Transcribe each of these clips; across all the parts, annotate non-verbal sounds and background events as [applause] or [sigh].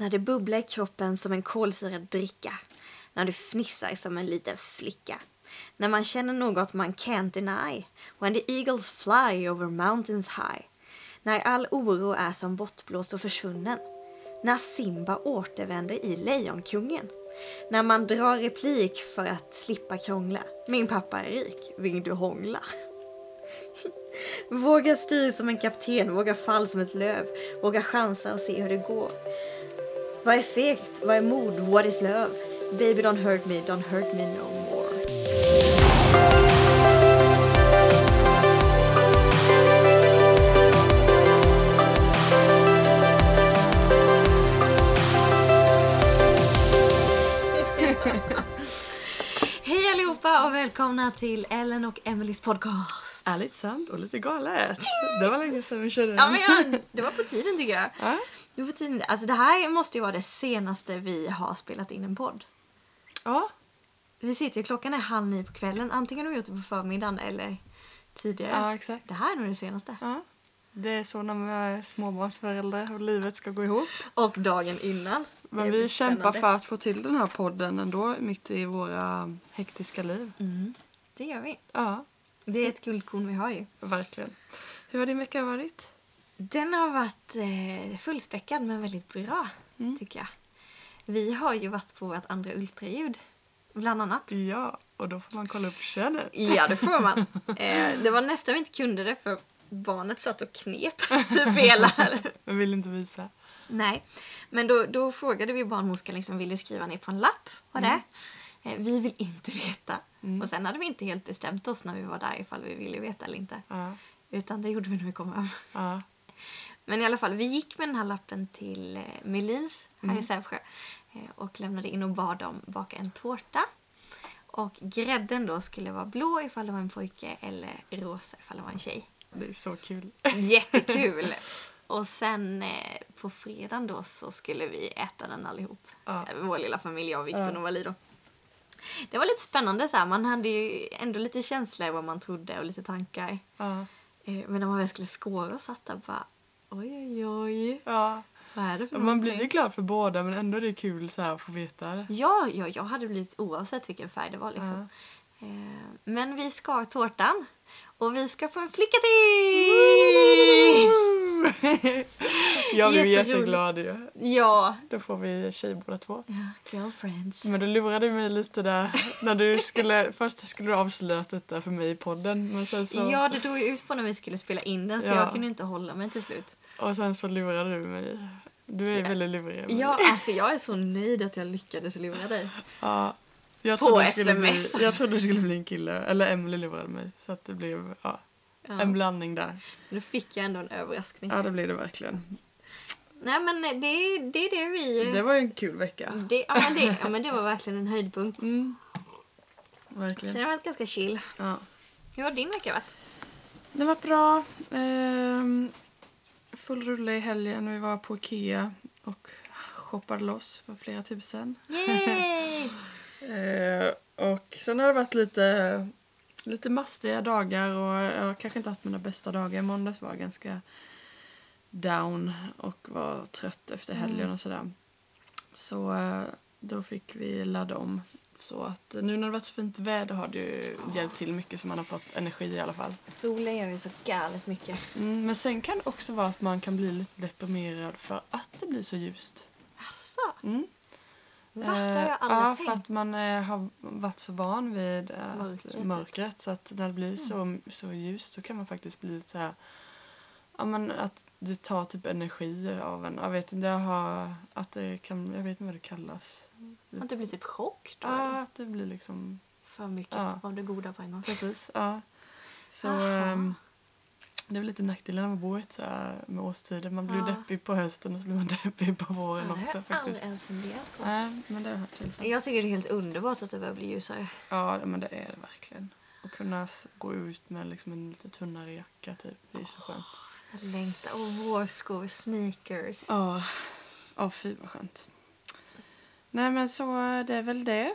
När det bubblar i kroppen som en kolsyrad dricka. När du fnissar som en liten flicka. När man känner något man can't deny. When the eagles fly over mountains high. När all oro är som bortblåst och försvunnen. När Simba återvänder i Lejonkungen. När man drar replik för att slippa krångla. Min pappa är rik, vill du hångla? [laughs] Våga styr som en kapten, våga fall som ett löv. Våga chansa och se hur det går. Vad är fegt? Vad är mod? What is love? Baby don't hurt me, don't hurt me no more. [laughs] Hej allihopa och välkomna till Ellen och Emelies podcast. Ärligt sant och lite galet. Det var länge sedan vi körde Ja, den. men jag, det var på tiden tycker jag. Ja. Det, var på tiden. Alltså, det här måste ju vara det senaste vi har spelat in en podd. ja. Vi sitter ju, klockan är halv nio på kvällen. Antingen har vi gjort det på förmiddagen eller tidigare. ja, exakt. Det här är nog det senaste. Ja. Det är så när man är småbarnsförälder och livet ska gå ihop. Och dagen innan. Men vi kämpar för att få till den här podden ändå mitt i våra hektiska liv. Mm, det gör vi. Ja, Det är ett guldkorn vi har ju. verkligen. Hur har din vecka varit? Den har varit eh, fullspäckad men väldigt bra, Mm. tycker jag. Vi har ju varit på vårt andra ultraljud, bland annat. Ja, och då får man kolla upp könet. Ja, det får man. [laughs] Eh, det var nästan vi inte kunde det för barnet satt och knep [laughs] typ hela... Jag vill inte visa. Nej, men då, då frågade vi barnmorskan liksom, vill du skriva ner på en lapp vad det är? Eh, vi vill inte veta. Och sen hade vi inte helt bestämt oss när vi var där ifall vi ville veta eller inte. Ja, Utan det gjorde vi när vi kom hem. ja. Men i alla fall, vi gick med den här lappen till eh, Melins här i Sävsjö eh, och lämnade in och bad dem baka en tårta. Och grädden då skulle vara blå ifall det var en pojke eller rosa ifall det var en tjej. Det är så kul. Jättekul! [laughs] och sen eh, på fredagen då så skulle vi äta den allihop. Ja. Vår lilla familj, jag, Viktor Ja. och Novali då. Det var lite spännande så här. man hade ju ändå lite känsla i vad man trodde och lite tankar. Ja. Eh, men när man väl skulle skåra och satt där bara oj oj oj. ja. Vad är det för Man blir ju glad för båda men ändå är det kul så här att få veta det. Ja, ja, jag hade blivit oavsett vilken färg det var liksom. Eh, men vi skar tårtan och vi ska få en flicka till! Jag blev jätteglad ju. Ja. Då får vi tjej båda två. ja, girlfriends. Men du lurade mig lite där. när du skulle, [laughs] först skulle du avslöja detta för mig i podden. Men sen så, Ja, det drog ju ut på när vi skulle spela in den så Ja. jag kunde inte hålla mig till slut. Och sen så lurade du mig. Du är Ja. väldigt lurig. Ja, alltså jag är så nöjd att jag lyckades lura dig. ja. Jag På trodde, skulle bli, SMS. jag trodde det skulle bli en kille. Eller Emily lurade mig. Så att det blev ja, Ja. en blandning där. Nu fick jag ändå en överraskning. Ja, det blev det verkligen. Nej men det, det är det vi... Det var ju en kul vecka. det, ja, men det, ja men det var verkligen en höjdpunkt. Mm. Verkligen. har det varit ganska chill. Ja. Hur har din vecka varit? Det var bra. Ehm, full rulle i helgen. Vi var på Ikea och shoppade loss för flera tusen. Yay! [laughs] Eh, och sen har det varit lite, lite mastiga dagar och jag har kanske inte haft mina bästa dagar. I måndags var jag ganska down och var trött efter helgen och sådär. Så eh, då fick vi ladda om. Så att nu när det varit så fint väder har det ju hjälpt till mycket så man har fått energi i alla fall. Solen gör ju så galet mycket. Mm, men sen kan det också vara att man kan bli lite deprimerad för att det blir så ljust. Asså? Mm. Va? Det har jag Eh, aldrig ja, tänkt. för att man eh, har varit så van vid eh, Mörkret, att, typ. mörkret. Så att när det blir så, så ljust så kan man faktiskt bli lite så här... Ja, men att det tar typ energi av en. Jag vet inte, jag har... Att det kan... Jag vet inte vad det kallas. Att det blir typ chock då? Ja, eller? att det blir liksom... För mycket Ja. av det goda på en gång. Precis, ja. Så... Aha. Det är lite nackdelen bor i ett så med årstider. Man blir Ja. deppig på hösten och så blir man [laughs] deppig på våren har också jag faktiskt. aldrig ens funderat på. Nej, men det har alla fall. Jag tycker det är helt underbart att det börjar bli ljusare. Ja, men det är det verkligen. Och kunna gå ut med liksom en lite tunnare jacka typ. Det är så skönt. Jag längtar. Och vårskor, sneakers. Ja, ja fy vad skönt. Nej men så eh, det är väl det.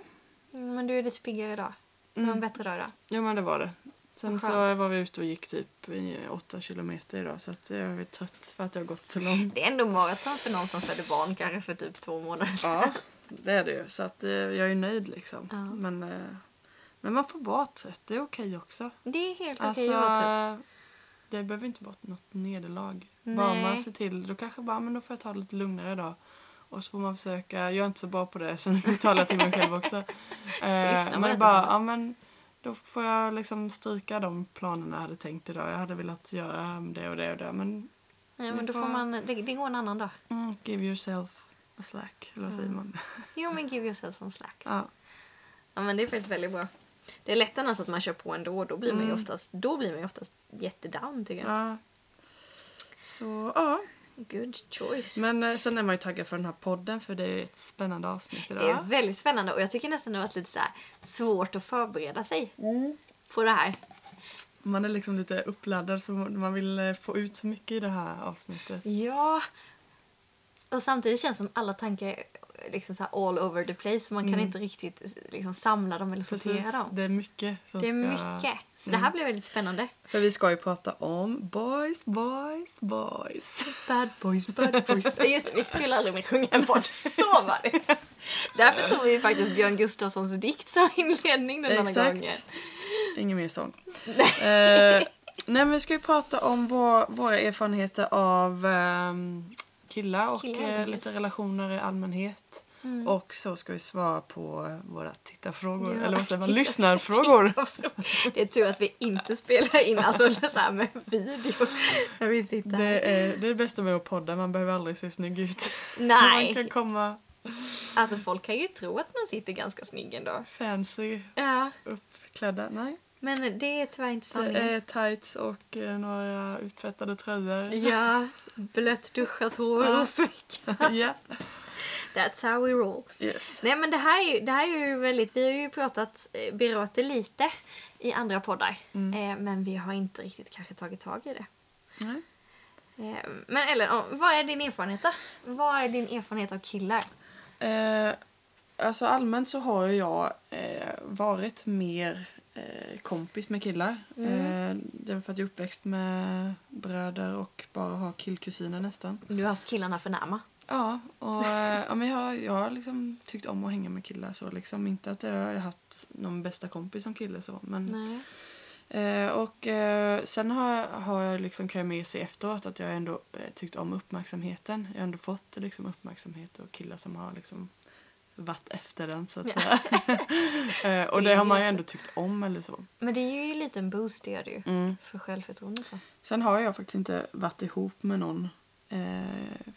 Mm, Men du är lite piggare idag. Det var en Mm. bättre dag idag. Ja men det var det. Sen så var vi ute och gick typ i åtta kilometer idag så att jag är trött för att jag har gått så långt. Det är ändå maraton för någon som födde barn kanske för typ två månader sedan. Ja, det är det ju. Så att eh, jag är nöjd liksom. Ja. Men, eh, men man får vara trött, det är okej också. Det är helt okej Alltså, att vara trött. det behöver inte vara något nederlag. Nej. Bara man ser till, då kanske bara, men då får jag ta det lite lugnare idag. Och så får man försöka, jag är inte så bra på det, sen talar jag till mig själv också. [laughs] Eh, detta bara, ja men då får jag liksom stryka de planerna jag hade tänkt idag. Jag hade velat göra det och det och det, men vi men då får- man, det, det går en annan dag. mm, give yourself a slack, eller vad säger man? [laughs] Jo men give yourself some slack. Ja. Ja men det är faktiskt väldigt bra. Det är lätt annars att man kör på ändå. Då blir man ju Mm. oftast, då blir man ju oftast jättedown tycker jag. ja. Så, ja. Good choice. Men eh, sen är man ju taggad för den här podden för det är ett spännande avsnitt idag. Det är väldigt spännande och jag tycker nästan det har varit lite så svårt att förbereda sig på det här. Man är liksom lite uppladdad så man vill eh, få ut så mycket i det här avsnittet. Ja. Och samtidigt känns det som alla tankar liksom så all over the place. Så man kan Mm. inte riktigt liksom samla dem eller sortera Precis, dem. det är mycket Det är ska... mycket. Så det här blir väldigt spännande. För vi ska ju prata om boys, boys, boys. Bad boys, bad boys. Just det, vi skulle aldrig mer sjunga en podd. Så var det. Därför tog vi faktiskt Björn Gustafssons dikt som inledning den här Exakt. gången. Ingen mer sång. eh, nej men vi ska ju prata om vår, våra erfarenheter av ehm, killar och Killar, eh, lite relationer i allmänhet. Och så ska vi svara på våra tittarfrågor, Ja, eller vad säger man, titta- lyssnarfrågor. Det är tur att vi inte spelar in alltså så här med video när vi sitter här. Det är det, är det bästa med att podda, man behöver aldrig se snygg ut. [laughs] Man Nej, kan komma alltså folk kan ju tro att man sitter ganska snygg ändå. fancy Ja, uppklädda. Nej, men det är tyvärr inte sanningen. är tights och eh, några uttvättade tröjor. Ja, [laughs] blött duschat hår och smick. [laughs] ja. That's how we roll. Yes. Nej men det här är ju, det här är ju väldigt, vi har ju pratat, eh, berört det lite i andra poddar. Eh, men vi har inte riktigt kanske tagit tag i det. Nej. Eh, men Ellen, vad är din erfarenhet då? Vad är din erfarenhet av killar? Eh, alltså allmänt så har jag eh, varit mer eh, kompis med killar. Eh, det är för att jag är uppväxt med bröder och bara har killkusiner nästan. Du har haft killarna för närma. Ja, och eh, ja, men jag, jag har liksom tyckt om att hänga med killar så liksom. Inte att jag har haft någon bästa kompis som kille så men Nej. Eh, och eh, sen har, har jag liksom kan jag med sig efteråt att jag ändå eh, tyckt om uppmärksamheten. Jag har ändå fått liksom uppmärksamhet och killar som har liksom varit efter den så att säga. [laughs] eh, och det har man ju ändå tyckt om eller så. Men det är ju en liten boost det gör det ju. Mm. För självförtroende så. Sen har jag faktiskt inte varit ihop med någon eh,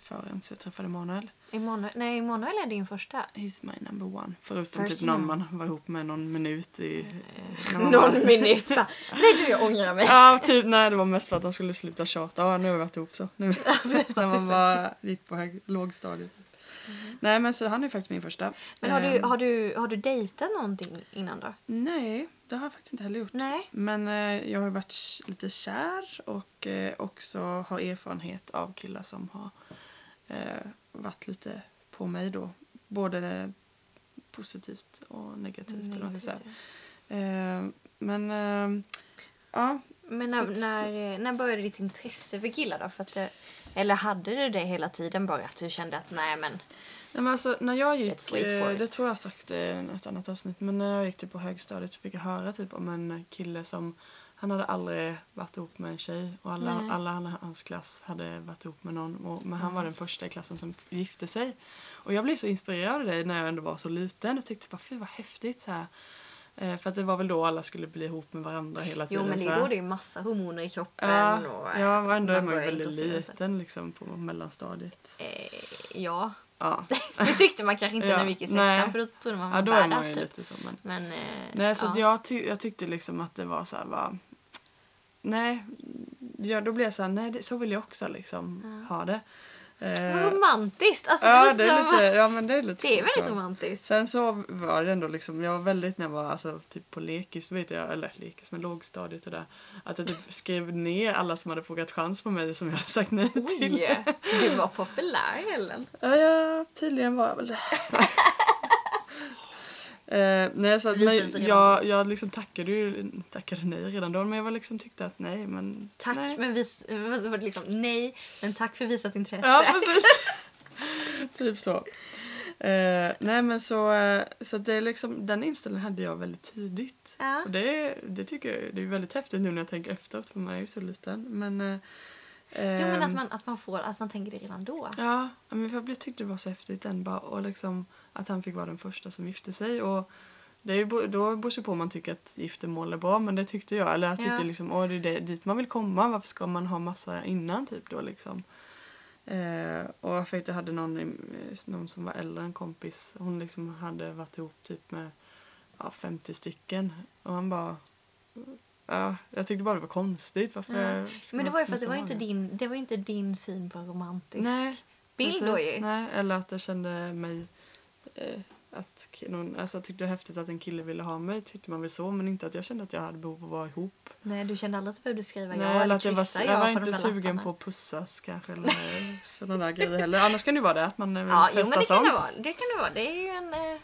förrän jag träffade Manuel. Emanuel, nej, Emanuel är din första. He's my number one. Förutom First typ någon man. var ihop med någon minut i... man var- Någon minut bara. Nej du jag ångrar mig. Ja, typ nej det var mest för att de skulle sluta tjata. Ja, nu har vi varit ihop så. Nu, när man var, gick på hög, lågstadiet. Nej men så han är faktiskt min första. Men har du, Ehm, har, du, har du dejtat någonting innan då? Nej, det har jag faktiskt inte heller gjort. Nej. Men eh, jag har varit lite kär och eh, också har erfarenhet av killar som har eh, varit lite på mig då. Både positivt och negativt. eller vad ska säga. Eh, men eh, ja, Men när, Så- när, när började ditt intresse för killar då? För att det, eller hade du det hela tiden bara att du kände att nej men Nej, men alltså, när jag gick, eh, det tror jag sagt i ett annat avsnitt, men när jag gick typ på högstadiet så fick jag höra typ om en kille som, han hade aldrig varit ihop med en tjej och alla, Nej. alla han- hans klass hade varit ihop med någon, och, men han var den första i klassen som gifte sig. Och jag blev så inspirerad av det när jag ändå var så liten och tyckte bara fy vad häftigt så här. Eh, för att det var väl då alla skulle bli ihop med varandra hela Jo tiden. men det är då det är massa hormoner i kroppen Ja, och ja, och ändå är man ju väldigt liten liksom på mellanstadiet. Eh, ja, Ja, [laughs] det tyckte man kanske inte Ja, när vi gick i nej. sexan för då trodde man var ja då är man ju typ. lite så. Men... Men, eh, Nej, så ja. jag, ty- jag tyckte liksom att det var så här, va, nej, ja, då blev jag så här, nej, det, så vill jag också liksom ha det. Eh, Vad romantiskt! Alltså, ja, det är lite, ja, men det är lite [laughs] det är väldigt så. romantiskt. Sen så var det ändå liksom, jag var väldigt när jag var alltså, typ på lekis, vet jag, eller lekis med lågstadiet och där, att jag typ skrev ner alla som hade frågat chans på mig som jag hade sagt nej till. Oj, du var populär Ellen. Ja, ja, tydligen var jag väl det. [laughs] Eh, nej, så att, redan jag, jag liksom tackade ju tackade nej redan då men jag var liksom tyckte att nej men Tack, nej. men vis, liksom, nej, men tack för visat intresse. Ja precis. [laughs] typ så. Eh, nej men så, eh, så det är liksom, den inställningen hade jag väldigt tidigt. Ja. Och det, det tycker jag det är väldigt häftigt nu när jag tänker efteråt för man är ju så liten. Men, eh, Jo, men att ehm, man, att man får, att man tänker det redan då. Ja, men för jag tyckte det var så häftigt den bara, och liksom att han fick vara den första som gifte sig. Och det är ju, då beror det på om man tycker att giftermål är bra, men det tyckte jag. Eller tyckte Ja. liksom, åh det är det, dit man vill komma, varför ska man ha massa innan typ då liksom? Eh, och jag fick, jag hade någon, någon som var äldre, en kompis, hon liksom hade varit ihop typ med ja, 50 stycken. Och han bara, ja, jag tyckte bara det var konstigt. Varför Ja. Men det var ju för att det var, inte din, det var inte din syn på romantisk Nej, bild då Precis, ju. Nej, eller att jag kände mig... Eh, att någon, alltså jag tyckte det var häftigt att en kille ville ha mig, tyckte man väl så, men inte att jag kände att jag hade behov av att vara ihop. Nej, du kände aldrig att du behövde skriva Nej, ja eller att jag var, jag ja var inte sugen lapparna. på att pussas kanske, eller sådana där grejer heller. Annars kan det ju vara det, att man eh, vill Ja, jo, testa men det kan sånt. det vara. Det kan det vara. Det är ju en... Eh,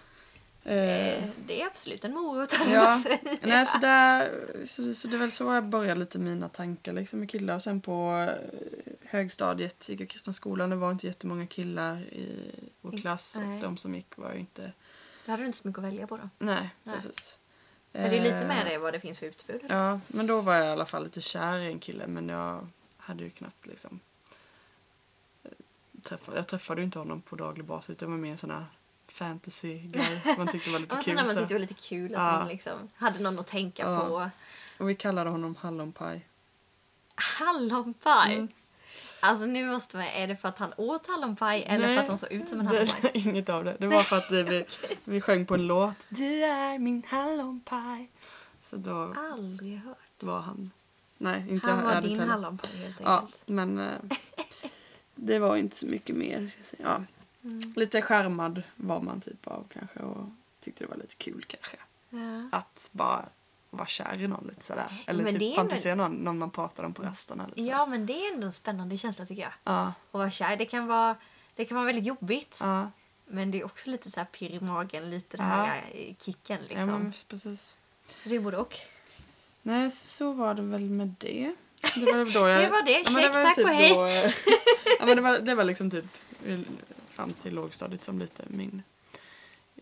Eh, eh, det är absolut en morot, Ja. [laughs] säga. Nej, så, där, så, så det är väl så jag började lite mina tankar liksom, med killar. Och sen på eh, högstadiet gick jag kristna skolan. Det var inte jättemånga killar i vår klass. Nej. Och de som gick var ju inte... Då hade du inte så mycket att välja på då. Nej, Nej. precis. Men det är lite Eh, med det vad det finns för utbud. Ja, men då var jag i alla fall lite kär i en kille men jag hade ju knappt liksom eh, träffa, jag träffade ju inte honom på daglig basis utan var mer här fantasy guy man tyckte var lite sen kul. man tyckte det var lite kul att Ja. man liksom hade någon att tänka Ja. på. Och vi kallade honom hallonpaj. Hallonpaj! Mm. Alltså nu måste man, är det för att han åt hallonpaj eller Nej, för att han såg ut som en hallonpaj? [laughs] Inget av det. Det var för att vi, [laughs] vi sjöng på en låt. Du är min hallonpaj. Så då Aldrig hört. var han... Nej, inte Han var din hallonpaj helt Ja, enkelt. men eh, [laughs] det var inte så mycket mer. Ska jag säga. Ja. Mm. Lite skärmad var man typ av kanske och tyckte det var lite kul kanske. Ja. Att bara vara kär i någon lite sådär. Eller Men det typ fantisera någon, någon man pratar om på rasterna. Eller ja, men det är ändå en spännande känsla tycker jag. Ja, Att vara kär, det kan vara, det kan vara väldigt jobbigt. ja. Men det är också lite så här pirr i magen, lite den Ja. här kicken ja liksom. men precis. Så det är både och. Nej, så, så var det väl med det. Det var då [laughs] jag... Det var det. Ja, Check, var tack typ och hej. Då, ja, men det, var, det var liksom typ fram till lågstadiet som lite min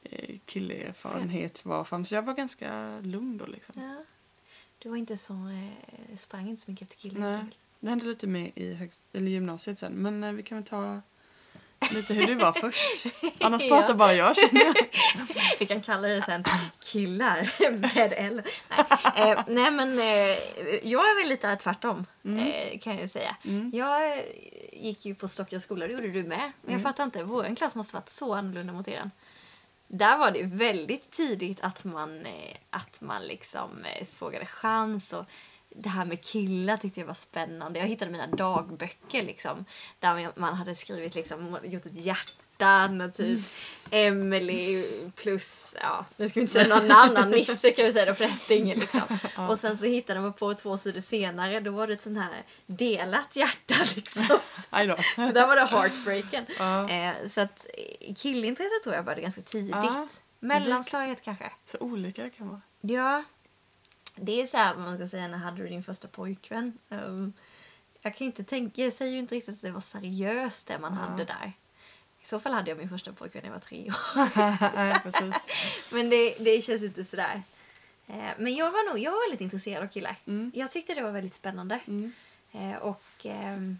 eh, killeerfarenhet var fram. Så jag var ganska lugn då liksom. Ja. Du var inte så, eh, sprang inte så mycket efter killar Nej. Det hände lite mer i högst, eller gymnasiet sen. Men eh, vi kan väl ta lite hur du var [laughs] först. Annars Ja. pratar bara jag känner jag. [laughs] Vi kan kalla det sen killar [laughs] med L. Nej, eh, nej men eh, jag är väl lite tvärtom eh, kan jag säga. Mm. Jag gick ju på Stockholms skola, det gjorde du med. Men Mm. jag fattar inte, vår klass måste varit så annorlunda mot er. Där var det väldigt tidigt att man, eh, att man liksom eh, frågade chans och det här med killar tyckte jag var spännande. Jag hittade mina dagböcker liksom. Där man hade skrivit liksom, gjort ett hjärtan och typ Emily plus, ja nu ska vi inte säga någon Nisse kan vi säga då för ingen liksom. Och sen så hittade man på två sidor senare, då var det ett sånt här delat hjärta liksom. Så där var det heartbreaken. Ja. Eh, så att eh, killintresset tror jag började ganska tidigt. Ja. Mellanstadiet kanske. Så olika det kan vara. Ja. Det är så här, man ska säga, när hade du din första pojkvän? Um, jag kan inte tänka, jag säger ju inte riktigt att det var seriöst det man hade där. Så fall hade jag min första pojkvän när jag var tre år. [laughs] Precis. Men det, det känns inte sådär. Eh, men jag var nog jag var väldigt intresserad av killar. Mm. Jag tyckte det var väldigt spännande. Mm. Eh, och ehm,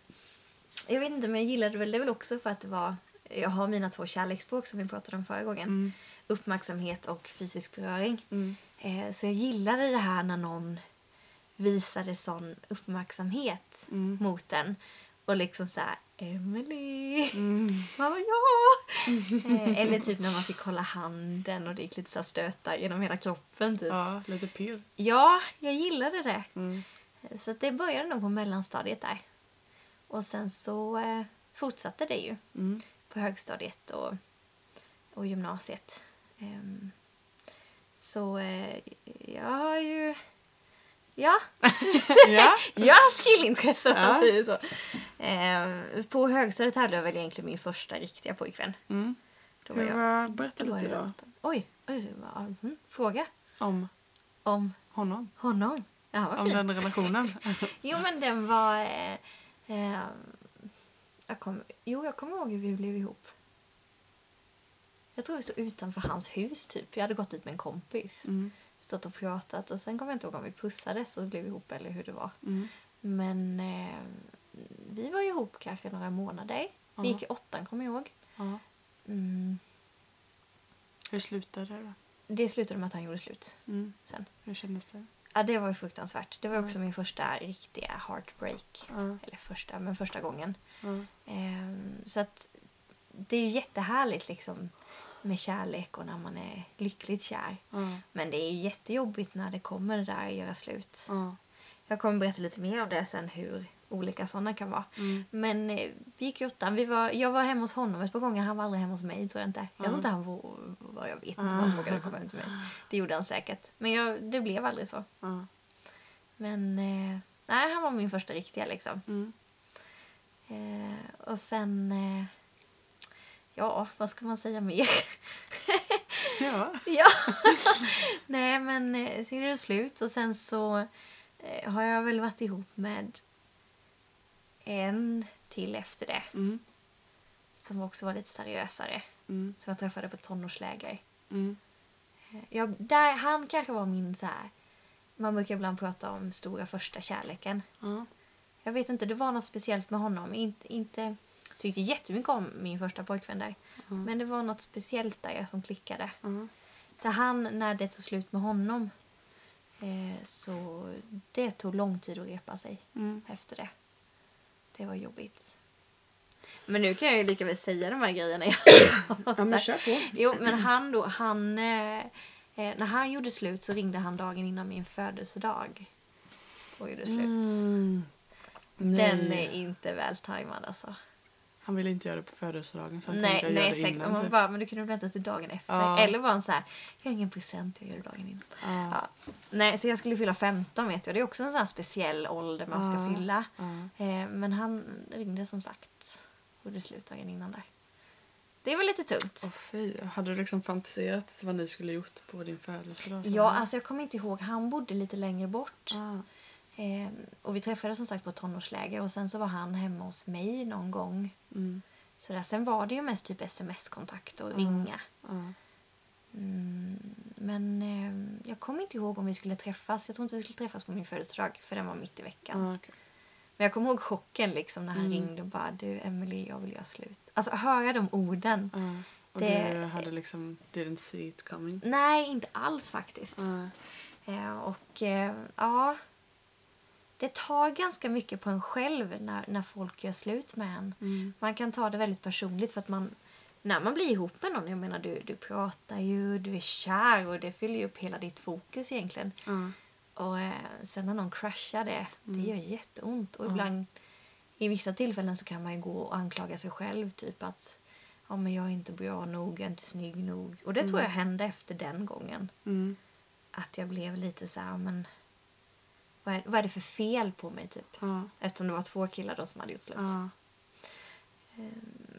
jag vet inte, men jag gillade väl det väl också för att det var... Jag har mina två kärleksspråk som vi pratade om förra gången. Mm. Uppmärksamhet och fysisk beröring. Mm. Eh, så jag gillade det här när någon visade sån uppmärksamhet Mm. mot den. Och liksom så här, Emily, Mm. [laughs] mamma ja! eh, eller typ när man fick hålla handen och det gick lite så här stötar genom hela kroppen. Typ. Ja. Ja, lite pirr. jag gillade det. Mm. Så det började nog på mellanstadiet där. Och sen så eh, fortsatte det ju Mm. på högstadiet och, och gymnasiet. Ehm, så eh, jag har ju... Ja, [laughs] Ja. [laughs] jag har haft killintresse om man Ja. säger så. Ehm, på högstadiet hade jag väl egentligen min första riktiga pojkvän. Mm. Då var, berätta då var lite jag då. 18. Oj, oj mm, fråga Om om honom. honom. Ja, vad Om fint. den relationen. [laughs] Jo, men den var... Eh, eh, jag kom, jo, jag kommer ihåg hur vi blev ihop. Jag tror vi stod utanför hans hus, typ. Jag hade gått dit med en kompis. Mm. Stått och pratat. Och sen kommer jag inte ihåg om vi pussades och blev ihop eller hur det var. Mm. Men eh, vi var ihop kanske några månader. Vi gick i åttan, kommer jag ihåg. Mm. Hur slutade det då? Det slutade med att han gjorde slut Mm. sen. Hur kändes det? Ja, det var ju fruktansvärt. Det var Mm. också min första riktiga heartbreak. Ja. Eller första, men första gången. Ja. Ehm, så att det är ju jättehärligt liksom med kärlek och när man är lyckligt kär. Ja. Men det är jättejobbigt när det kommer det där att göra slut. Ja. Jag kommer berätta lite mer om det sen hur olika sådana kan vara. Mm. Men eh, vi gick i åttan. Vi var, jag var hemma hos honom ett par gånger. Han var aldrig hemma hos mig tror jag inte. Jag tror inte han var, jag vet inte vad han vågade komma hem till mig. Det gjorde han säkert. Men jag, det blev aldrig så. Men eh, nej, han var min första riktiga liksom. Mm. Eh, och sen... Eh, ja, vad ska man säga mer? [laughs] Ja. ja. Nej, men eh, sen är det slut och sen så eh, har jag väl varit ihop med en till efter det Mm. som också var lite seriösare. Mm. Som jag träffade på tonårsläger. Mm. Eh, Jag, där, han kanske var min så här... Man brukar ibland prata om stora första kärleken. Ja. Jag vet inte, det var något speciellt med honom. Inte, inte tyckte jättemycket om min första pojkvän där. Ja. Men det var något speciellt där som klickade. Ja. Så han, när det tog slut med honom, eh, så det tog lång tid att repa sig Mm. efter det. Det var jobbigt. Men nu kan jag ju lika väl säga de här grejerna jag [coughs] Ja, men kör på. Jo, men han då, han... Eh, eh, när han gjorde slut så ringde han dagen innan min födelsedag. Och gjorde slut. Mm. Den är inte väl tajmad alltså. Han ville inte göra det på födelsedagen så han Nej, tänkte jag nej göra det innan. Och man typ. bara, men du kunde vänta till dagen efter. Ja. Eller var han så här, jag har ingen present, jag gör det dagen innan. Ja. Ja. Nej, så jag skulle fylla 15 vet jag. Det är också en sån här speciell ålder man ska fylla. Eh, men han ringde som sagt och gjorde slut dagen innan där. Det var lite tungt. Åh fy. Hade du liksom fantiserat vad ni skulle gjort på din födelsedag? Ja, alltså jag kommer inte ihåg. Han bodde lite längre bort. Eh, och vi träffades som sagt på tonårsläger och sen så var han hemma hos mig någon gång. Mm. Så där. Sen var det ju mest typ sms-kontakt och ringa. Ja. Mm, men eh, jag kommer inte ihåg om vi skulle träffas. Jag tror inte vi skulle träffas på min födelsedag för den var mitt i veckan. Okej. Men jag kommer ihåg chocken liksom när han Mm. ringde och bara du Emily jag vill göra slut. Alltså höra de orden. Och Det- du hade liksom didn't see it coming? Nej, inte alls faktiskt. Eh, och eh, ja, det tar ganska mycket på en själv när, när folk gör slut med en. Mm. Man kan ta det väldigt personligt för att man när man blir ihop med någon, jag menar du, du pratar ju, du är kär och det fyller ju upp hela ditt fokus egentligen. Ja. Och eh, sen när någon kraschar det, det Mm. gör jätteont. Och ibland, i vissa tillfällen så kan man ju gå och anklaga sig själv. Typ att ja, men jag är inte bra nog, jag är inte snygg nog. Och det tror jag hände efter den gången. Mm. Att jag blev lite så här, men vad är, vad är det för fel på mig typ? Ja. Eftersom det var två killar då som hade gjort slut. Ja.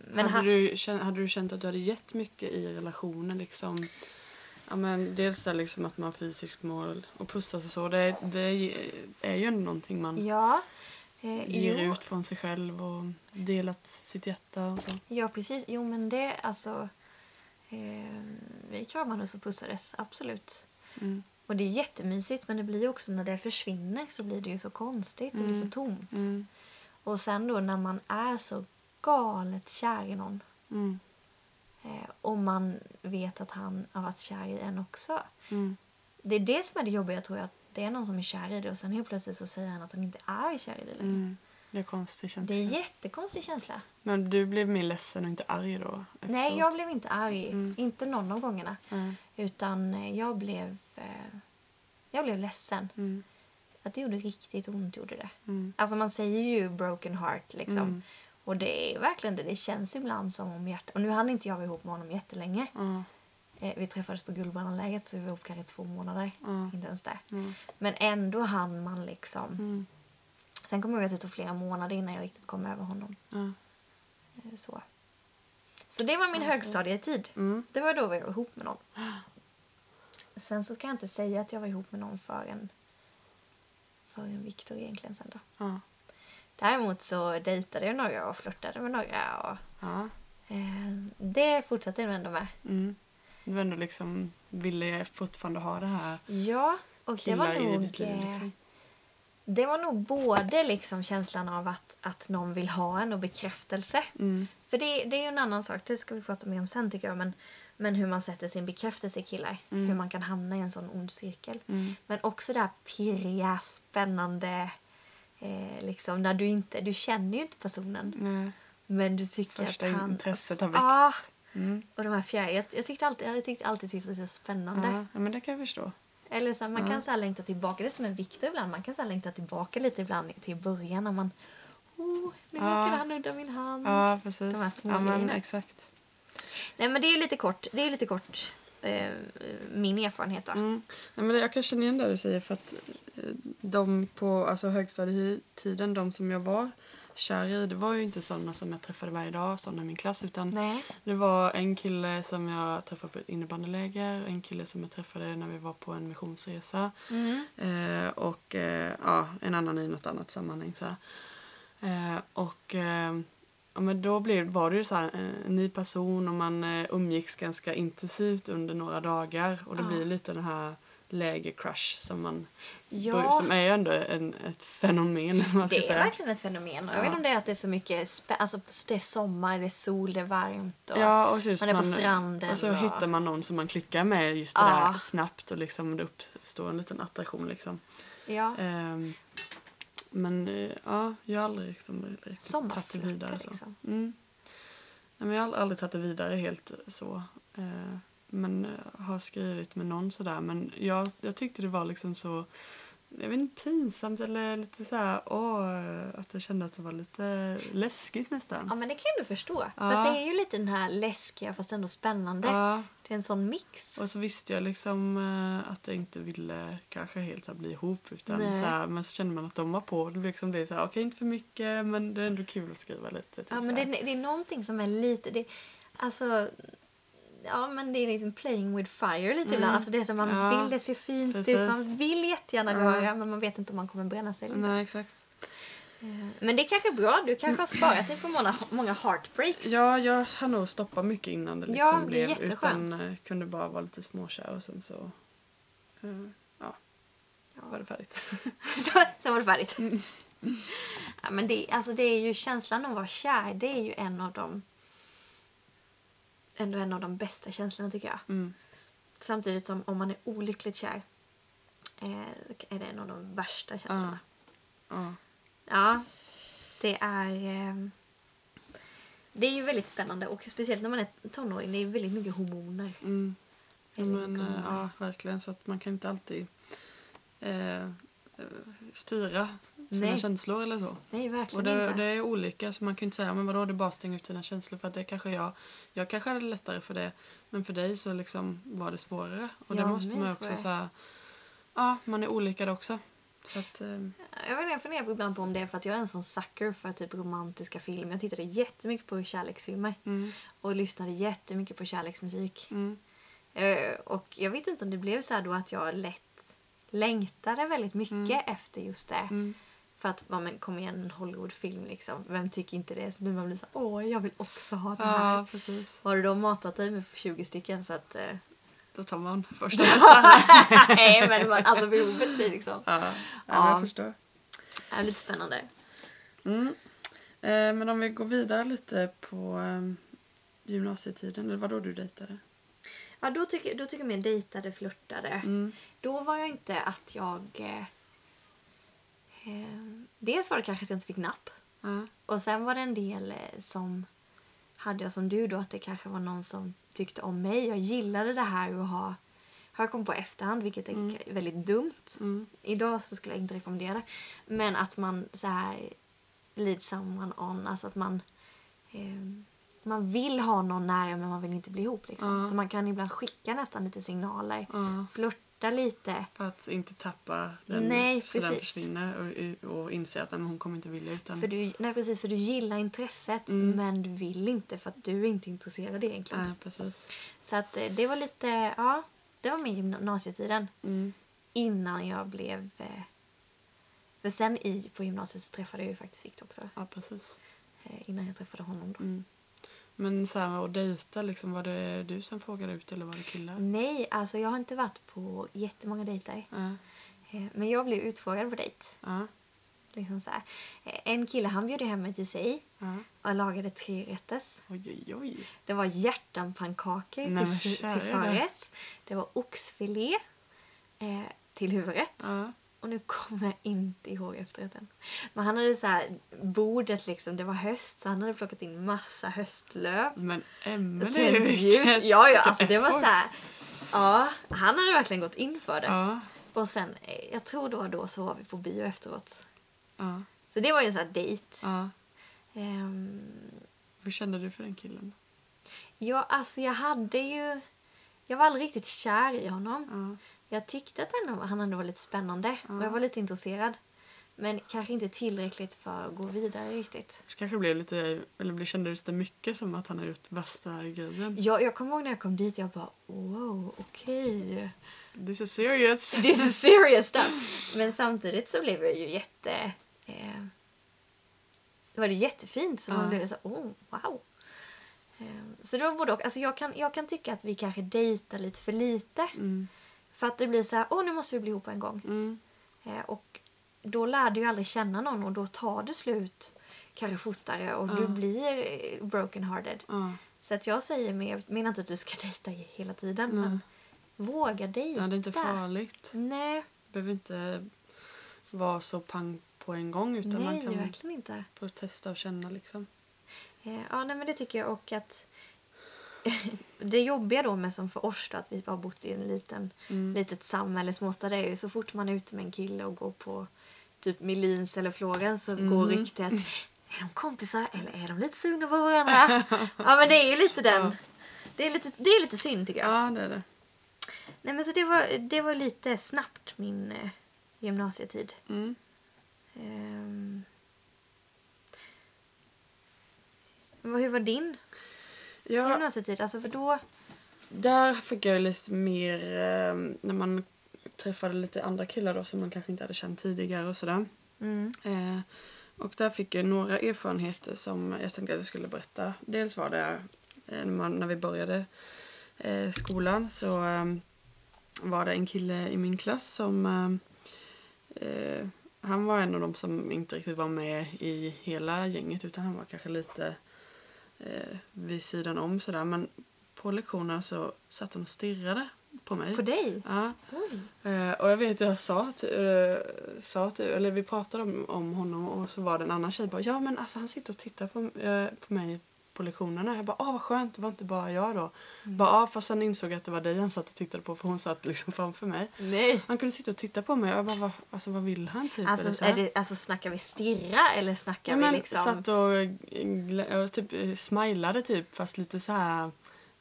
Men hade, han, du, känt- hade du känt att du hade gett mycket i relationen? Liksom, ja, men dels där liksom att man har fysiskt mål och pussas och så. Det, det är ju ändå någonting man ja. Eh, ger jo, ut från sig själv och delat sitt hjärta och så. Ja, precis. Jo, men det alltså... Eh, vi kramades och pussades, absolut. Mm. Och det är jättemysigt, men det blir också när det försvinner så blir det ju så konstigt. Det blir så Mm. tomt. Mm. Och sen då när man är så galet kär i någon Mm. eh, och man vet att han har varit kär i en också. Mm. Det är det som är det jobbiga, tror jag. Att det är någon som är kär i det och sen helt plötsligt så säger han att han inte är kär i det längre. Mm. Det är konstig känsla. Det är en jättekonstig känsla. Men du blev mer ledsen och inte arg då? Nej, efteråt? jag blev inte arg. Mm. Inte någon av gångerna. Nej. Utan eh, jag blev, eh, jag blev ledsen. Mm. Att det gjorde riktigt ont. Gjorde det. Mm. Alltså man säger ju broken heart liksom. Mm. Och det är verkligen det. Det känns ibland som om hjärtat... Och nu hann inte jag vara ihop med honom jättelänge. Eh, vi träffades på Guldbrandläget så vi var ihop kanske två månader. Ja. Inte ens det. Ja. Men ändå hann man liksom... Mm. Sen kommer jag ihåg att det tog flera månader innan jag riktigt kom över honom. Eh, Så. Så det var min högstadietid. Mm. Det var då vi var ihop med någon. [gasps] Sen så ska jag inte säga att jag var ihop med någon förrän, förrän Viktor egentligen sen då. Ja. Däremot så dejtade jag några och flörtade med några och Ja. eh, det fortsatte jag ändå med. Mm. Du ändå liksom ville fortfarande ha det här Ja, och det var killar i nog... ditt liv. eh, Liksom. Det var nog både liksom känslan av att, att någon vill ha en och bekräftelse. Mm. För det, det är en annan sak, det ska vi prata mer om sen tycker jag. Men, men hur man sätter sin bekräftelse i killar. Hur man kan hamna i en sån ond cirkel. Mm. Men också det här pirriga, spännande. Eh, liksom när du inte, du känner ju inte personen. Nej. Men du tycker Första att han... intresset har Ja, väckts. Mm. och de här fjärde. Jag, jag tyckte alltid, jag tyckte alltid att det var så spännande. Ja, men det kan jag förstå. Eller så här, man kan så här längta tillbaka. Det är som en Viktor ibland. Man kan så här längta tillbaka lite ibland till början när man... Oh, nu Ja. råkade han nudda min hand. Ja, precis. De här små ja, men exakt. Nej men det är lite kort. Det är lite kort eh, min erfarenhet då. Mm. Nej, men jag kan känna igen det du säger för att eh, de på alltså, högstadietiden, de som jag var kär i, det var ju inte sådana som jag träffade varje dag, sådana i min klass, utan Nej. det var en kille som jag träffade på ett innebandyläger, en kille som jag träffade när vi var på en missionsresa Mm. eh, och eh, ja, en annan i något annat sammanhang. Så. Eh, och eh, ja, men då blev, var det ju så här, eh, en ny person och man eh, umgicks ganska intensivt under några dagar och det Ja. blir lite den här lägercrush som man Ja. som är ju ändå en, ett fenomen [laughs] om man ska Det är säga. verkligen ett fenomen. Och Jag Ja. vet inte om det är att det är så mycket alltså det är sommar, det är sol, det är varmt. Och Ja, och man är på stranden. Och så och- hittar man någon som man klickar med just det Ja. där snabbt och liksom det uppstår en liten attraktion liksom. Ja. Ehm, men eh, ja, jag har aldrig liksom, tagit det vidare så. liksom. Mm. Nej, men jag har aldrig tagit det vidare helt så. Eh, men eh, har skrivit med någon sådär. Men jag, jag tyckte det var liksom så, jag vet inte, pinsamt eller lite så här, åh, att jag kände att det var lite läskigt nästan. ja men det kan ändå förstå. För Ja. att det är ju lite den här läskiga fast ändå spännande. Ja, Det är en sån mix. och så visste jag liksom eh, att jag inte ville kanske helt så bli ihop. Utan Nej. så här, men så kände man att de var på. Det blev liksom det så här, okej inte för mycket men det är ändå kul att skriva lite. Typ, Ja, men det, det är någonting som är lite... Det, alltså, ja, men det är liksom playing with fire lite ibland. Alltså det är som man Mm. Ja, vill det se fint precis. ut. Man vill jättegärna Ja. röra men man vet inte om man kommer bränna sig. Nej, exakt. Eh, Men det är kanske är bra. Du kanske har sparat dig från många, många heartbreaks. Ja, jag har nog stoppat mycket innan det liksom Ja, det blev. jätteskönt. Utan eh, kunde bara vara lite småkär och sen så eh, ja, var det färdigt. [laughs] Så, sen var det färdigt. Mm. Ja, men det, alltså det är ju känslan av att vara kär. Det är ju en av de ändå en av de bästa känslorna tycker jag. Mm. Samtidigt som om man är olyckligt kär eh, är det en av de värsta känslorna. Ja. Ja, det är... Eh, det är ju väldigt spännande och speciellt när man är tonåring. Det är väldigt mycket hormoner. Mm. Ja, men, eh, hormoner. ja, verkligen. Så att man kan inte alltid eh, eh, styra sina Nej. känslor eller så. Nej, Och verkligen det, inte. det är olika, så man kan inte säga men vadå det är bara stänga ut dina känslor för att det kanske jag, jag kanske hade lättare för det men för dig så liksom var det svårare och Ja, det måste man det också säga ja man är olika där också. Så att, eh, Jag, vet, inte, jag funderar på ibland på om det är för att jag är en sån sucker för typ romantiska filmer. Jag tittade jättemycket på kärleksfilmer mm, och lyssnade jättemycket på kärleksmusik. mm, Eh, och jag vet inte om det blev så här då att jag lätt längtade väldigt mycket efter just det. mm. För att, ja men kom igen, en Hollywoodfilm liksom. Vem tycker inte det? Så blir man blir så här, åh jag vill också ha det här. Ja, precis. Har du då matat dig med 20 stycken så att... Eh, Då tar man första [laughs] bästa. nej men man, alltså behovet blir liksom... ja, ja. Ja. jag förstår. Det är lite spännande. Mm. Eh, men om vi går vidare lite på eh, gymnasietiden, eller vad då du dejtade? Ja då tycker, då tycker jag mer dejtade, flörtade. Mm. Då var jag inte att jag... Eh, eh, dels var det kanske att jag inte fick napp. Ja. Och sen var det en del eh, som hade jag som du då att det kanske var någon som tyckte om mig. Jag gillade det här att ha har jag kommit på efterhand vilket är väldigt dumt. Mm. Idag så skulle jag inte rekommendera det. Men att man så här lead someone on, alltså att man eh, man vill ha någon nära men man vill inte bli ihop liksom. Ja. Så man kan ibland skicka nästan lite signaler. Ja. Flört, flörta lite. För att inte tappa den Nej, så den försvinner och, och inse att nej, hon kommer inte vilja utan... För du, nej precis, för du gillar intresset Mm. men du vill inte för att du är inte intresserad egentligen. Nej, precis. Så att eh, det var lite, ja, det var min gymnasietiden. Mm. Innan jag blev... Eh, för sen i, på gymnasiet så träffade jag ju faktiskt Victor också. Ja, precis. Eh, innan jag träffade honom då. Mm. Men så här att dejta, liksom, var det du som frågade ut eller var det killar? Nej, alltså jag har inte varit på jättemånga dejter. Eh, men jag blev utfrågad på dejt. Ja. Liksom så här. Eh, En kille han bjöd hem mig till sig Ja. och lagade tre rätters. Oj, oj, oj. Det var hjärtanpannkakor till, till förrätt. Det var oxfilé eh, till huvudrätt. Och nu kommer jag inte ihåg efterrätten. Men han hade så här, bordet liksom, det var höst så han hade plockat in massa höstlöv. Men Emelie, ljus. Ja, ja, alltså det var så här. Ja, han hade verkligen gått in för det. Ja. Och sen, eh, jag tror då och då så var vi på bio efteråt. Ja. Så det var ju en sån här dejt. ja. Ehm, Hur kände du för den killen? ja, alltså jag hade ju... Jag var aldrig riktigt kär i honom. Ja. Jag tyckte att ändå, han ändå var lite spännande och jag var lite intresserad. Men kanske inte tillräckligt för att gå vidare riktigt. Så kanske blev lite, eller det kändes det mycket som att han har gjort värsta grejen. Jag, jag kommer ihåg när jag kom dit, jag bara wow, okej. This is serious. [laughs] This is serious stuff. Men samtidigt så blev jag ju jätte... Eh, det var det jättefint. Så man Ja. blev så oh wow. Eh, så det var både och. Alltså jag kan, jag kan tycka att vi kanske dejtar lite för lite. Mm. För att det blir så här, åh nu måste vi bli ihop en gång. Mm. Eh, och då lär du ju aldrig känna någon och då tar det slut kanske fortare och du blir eh, broken hearted. Så att jag säger med, jag menar inte att du ska [laughs] dejta hela tiden Nej. men våga dejta. ja, det är inte farligt. Nej, Det behöver inte vara så pang på en gång utan man nej kan verkligen inte. få testa och känna liksom. Eh, ja, nej men det tycker jag och att [laughs] det jobbiga då med som för oss då, att vi har bott i en liten, Mm. litet samhälle, småstad, det är ju så fort man är ute med en kille och går på typ Melins eller Florens så går Mhm. ryktet är de kompisar eller är de lite sugna på varandra? [laughs] ja men det är ju lite den. Ja. Det, är lite, det är lite synd tycker jag. Ja, det är det. Nej men så det var, det var lite snabbt min eh, gymnasietid. Mm. Vad- Hur var din Ja, gymnasietid? Alltså för då... där fick jag lite mer eh, när man träffade lite andra killar då som man kanske inte hade känt tidigare och sådär. Mm. Eh, och där fick jag några erfarenheter som jag tänkte att jag skulle berätta. Dels var det eh, när, man, när vi började eh, skolan så eh, var det en kille i min klass som eh, han var en av dem som inte riktigt var med i hela gänget utan han var kanske lite eh, vid sidan om sådär men på lektionerna så satt han och stirrade på mig. På dig? Ja. Oj. Eh, och jag vet jag sa, till, eh, sa till, eller vi pratade om, om honom och så var det en annan tjej bara ja men alltså han sitter och tittar på, eh, på mig på lektionerna. Jag bara ah vad skönt, det var inte bara jag då. Bara ah fast sen insåg att det var dig han satt och tittade på för hon satt liksom framför mig. Nej. Han kunde sitta och titta på mig och jag bara vad, alltså, vad vill han typ? Eller Alltså, så här. är det, alltså snackar vi stirra eller snackar Ja, vi liksom... satt och, eh, och typ eh, smilade typ fast lite så här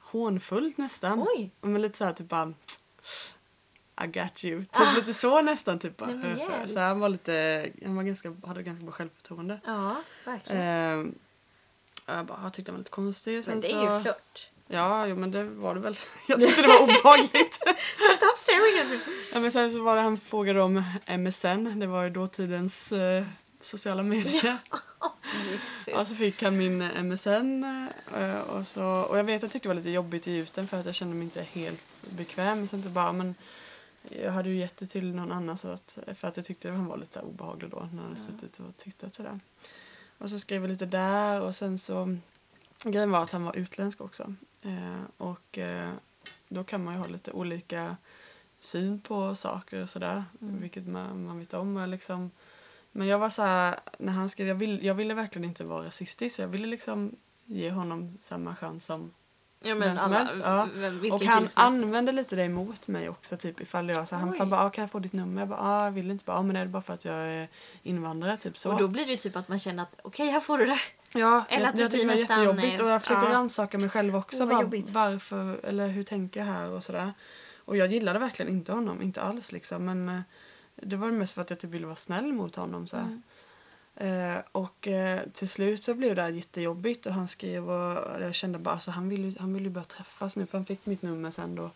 hånfullt nästan. Oj. Men lite så här typ bara I got you. [laughs] Typ lite så nästan typ bara. Ah. Nej, så han var lite, han var ganska, hade ganska bra självförtroende. Ja, verkligen. Ehm, jag bara, jag tyckte han var lite konstig. Sen men det så, är ju flört. Ja, jo, men det var det väl. [laughs] Jag tyckte det var obehagligt. [laughs] Stop staring at me! ja, men sen så var det han frågade om MSN. Det var ju dåtidens eh, sociala medier. Och [laughs] så fick han min eh, MSN eh, och, så, och jag vet jag tyckte det var lite jobbigt att ge ut den för att jag kände mig inte helt bekväm. Så inte bara, men jag hade ju gett det till någon annan så att, för att jag tyckte han var lite så obehaglig då när han hade suttit och tittat sådär. Och så skrev jag lite där och sen så grejen var att han var utländsk också. Eh, och eh, då kan man ju ha lite olika syn på saker och sådär. Mm. Vilket man, man vet om. och Liksom. Men jag var så här, när han skrev, jag, vill, jag ville verkligen inte vara rasistisk så jag ville liksom ge honom samma chans som Ja, vem som helst. Ja. vem- och han använde lite det emot mig också. Typ ifall jag så han Oj. bara, ah, kan jag få ditt nummer? Jag bara, ah, jag vill inte. Bara, ah, men är det bara för att jag är invandrare? Typ så. Och då blir det typ att man känner att okej, här får du det. Ja, Eller jag, att det jag tyckte det blir var jättejobbigt och jag försökte ja. rannsaka mig själv också. Vad bara, varför, eller hur tänker jag här och sådär. och jag gillade verkligen inte honom, inte alls liksom. Men eh, det var mest för att jag typ ville vara snäll mot honom. Så Mm. Eh, och eh, till slut så blev det jättejobbigt och han skrev och jag kände bara alltså, han ville han ville ju börja träffas nu för han fick mitt nummer sen då.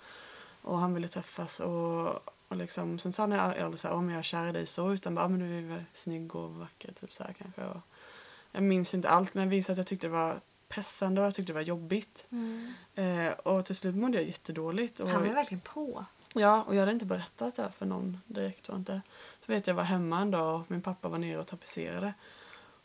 Och han ville träffas och, och liksom, sen sa han aldrig så här, om jag är kär i dig så utan bara, "Ah, men du är väl snygg och vacker typ så här kanske. Och jag minns inte allt men jag minns att jag tyckte det var pressande och jag tyckte det var jobbigt. Eh, och till slut mådde jag jättedåligt. Och, Han var verkligen på. Ja, och jag hade inte berättat det här för någon direkt. Jag inte. Så vet jag, var hemma en dag och min pappa var nere och tapetserade.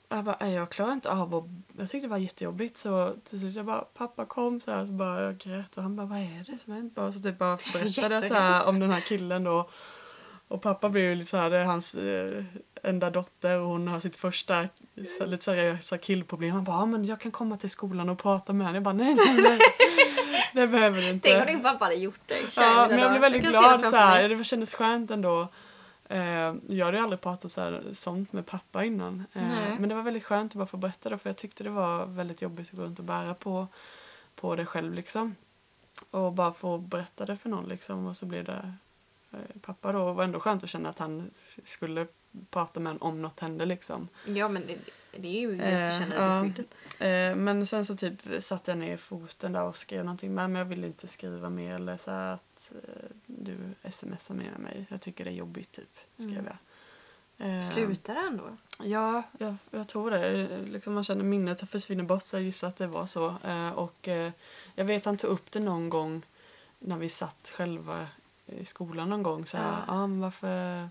Och jag bara, "Nej, jag klarar inte av att... Jag tyckte det var jättejobbigt så till slut jag bara, pappa kom så här så bara jag grät och han bara, vad är det som hänt? Bara, så typ bara [laughs] berättade jag så här om den här killen då. Och pappa blev ju lite så här, det är hans eh, enda dotter och hon har sitt första så, lite seriösa killproblem. Han bara, ja men jag kan komma till skolan och prata med henne. Jag bara, nej nej nej. [laughs] Det behöver du inte. Tänk om din pappa hade gjort kär Ja, men jag blev väldigt det glad så här. Det kändes skönt ändå. Eh, jag hade ju aldrig pratat så här, sånt med pappa innan. Eh, Nej. men det var väldigt skönt att bara få berätta det för jag tyckte det var väldigt jobbigt att gå runt och bära på, på det själv liksom. Och bara få berätta det för någon liksom och så blev det eh, pappa då. Det var ändå skönt att känna att han skulle prata med en om något hände liksom. Ja, men det, är ju gött Eh, att känna ja. det beskyddet. Eh, men sen så typ satte jag ner foten där och skrev någonting men jag ville inte skriva mer eller så att eh, du smsar med mig. Jag tycker det är jobbigt typ, skrev Mm. jag. Eh, Slutar det ändå? Ja, jag, jag tror det. Liksom man känner minnet försvinner bort så jag gissar att det var så. Eh, och eh, jag vet han tog upp det någon gång när vi satt själva i skolan någon gång. Så här, Ja. ah, varför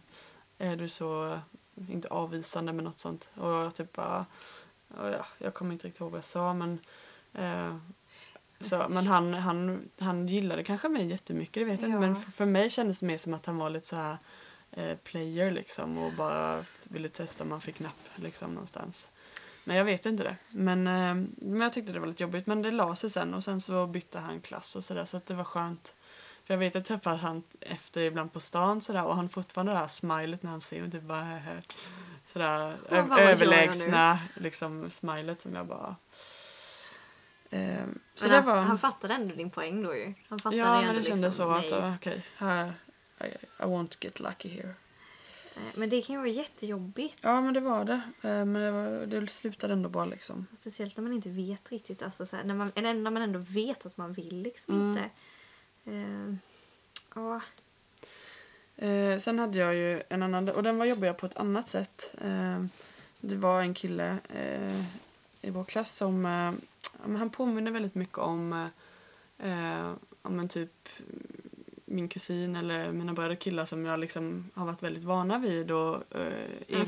är du så, inte avvisande med något sånt. Och jag typ bara, ja, jag kommer inte riktigt ihåg vad jag sa men eh, så, men han, han, han gillade kanske mig jättemycket, det vet jag inte. Ja. Men för, för mig kändes det mer som att han var lite så här eh, player liksom och bara ville testa om man fick napp liksom någonstans. Men jag vet inte det. Men, eh, men jag tyckte det var lite jobbigt. Men det la sig sen och sen så bytte han klass och sådär så att det var skönt. För jag vet att jag träffar han efter ibland på stan sådär och han har fortfarande det här smilet när han ser mig typ bara här. Sådär vad gör jag överlägsna liksom smilet som jag bara... Eh, så Men han, var... han fattade ändå din poäng då ju. Han fattade ja, ändå men det kändes liksom, så att nej. uh, okej, här... I, I won't get lucky here. Eh, Men det kan ju vara jättejobbigt. Ja, men det var det. Eh, men det, var, det slutade ändå bra liksom. Speciellt när man inte vet riktigt. Alltså, så här, när, man, eller när man ändå vet att man vill liksom Mm. inte. Eh, ja. Eh, sen hade jag ju en annan, och den var jobbigare på ett annat sätt. Eh, det var en kille eh, i vår klass som, eh, han påminner väldigt mycket om, eh, ja, men typ min kusin eller mina bröder killar som jag liksom har varit väldigt vana vid och eh, En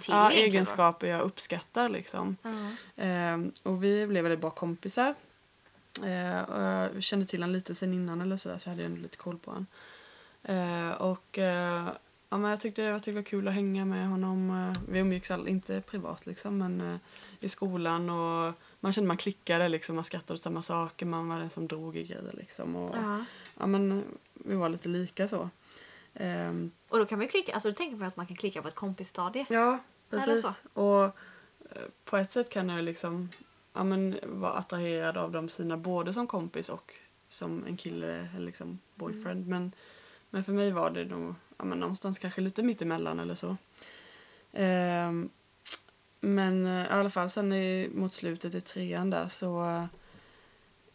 till ja, egenskaper jag uppskattar liksom. Eh, och vi blev väldigt bra kompisar. Eh, och jag kände till honom lite sen innan eller sådär så hade jag ändå lite koll på honom. Eh, och eh, ja, men jag, tyckte, jag tyckte det var kul att hänga med honom. Eh, vi umgicks all, inte privat liksom men eh, i skolan och man kände man klickade liksom. Man skrattade åt samma saker. Man var den som drog i grejer liksom. Och, Ja. ja, men vi var lite lika så. Ehm, Och då kan man klicka, alltså du tänker på att man kan klicka på ett kompisstadie. Ja, precis. så? Och eh, på ett sätt kan jag liksom ja, men, vara attraherad av dem sina både som kompis och som en kille eller liksom boyfriend. Men, men för mig var det nog ja, men, någonstans kanske lite mittemellan eller så. Ehm, men eh, i alla fall sen i, mot slutet i trean där så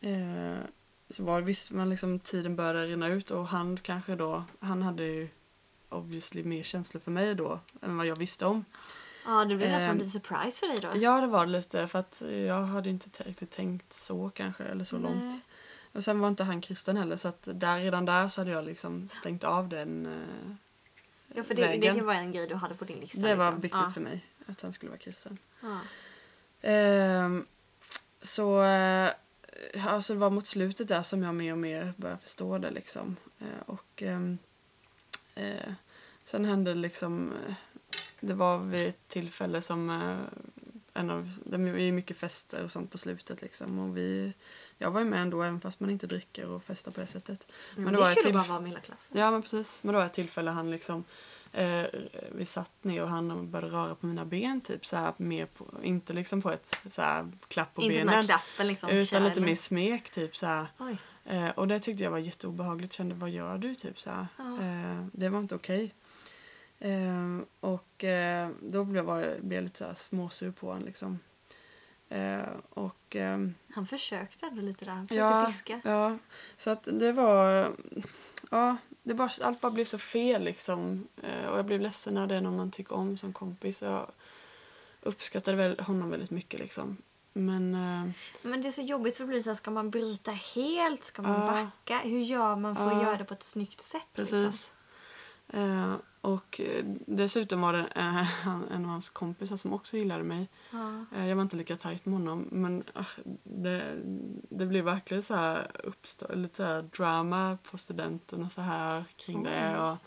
eh, så var det visst man liksom tiden började rinna ut och han kanske då han hade ju obviously mer känslor för mig då än vad jag visste om. Ja, det blir nästan Ehm, lite surprise för dig då. Ja, det var lite för att jag hade inte riktigt tänkt så kanske eller så Nej. långt. Och sen var inte han kristen heller så att där, redan där så hade jag liksom stängt av den eh, Ja, för det, det vara en grej du hade på din lista. Det var liksom. viktigt ja. för mig att han skulle vara kristen. Ja. Ehm, så eh, alltså det var mot slutet där som jag mer och mer började förstå det liksom. Eh, och ehm, eh, sen hände liksom, eh, det var vid ett tillfälle som eh, en av, det var ju mycket fester och sånt på slutet liksom. Och vi, jag var ju med ändå även fast man inte dricker och festar på det sättet. Men, Men det det var är till- att bara vara med hela klassen. Ja men precis. Men då var det ett tillfälle han liksom eh, vi satt ner och han började röra på mina ben typ så här mer på, inte liksom på ett så här klapp på Inte benen. klappen liksom. utan lite mer smek typ så här. Oj. Eh, och det tyckte jag var jätteobehagligt. Kände, vad gör du? Typ så här. Ja. Eh, det var inte okej. Eh, och eh, då blev jag, blev jag lite så här småsur på honom liksom. Eh, och ehm, Han försökte ändå lite där. Han försökte ja, fiska. Ja, så att det var... Ja, det bara, allt bara blev så fel liksom. Eh, och jag blev ledsen när det är någon man tycker om som kompis. Och jag uppskattade väl honom väldigt mycket liksom. Men... Eh, Men det är så jobbigt för det blir så här, ska man bryta helt? Ska man Ja. backa? Hur gör man för att Ja. göra det på ett snyggt sätt? precis. Liksom? Eh, och eh, dessutom var det eh, [laughs] en av hans kompisar som också gillade mig. Ja. Eh, Jag var inte lika tajt med honom men ah, det, det blev verkligen så här uppstå, lite här drama på studenten och så här kring det. Oj. Och,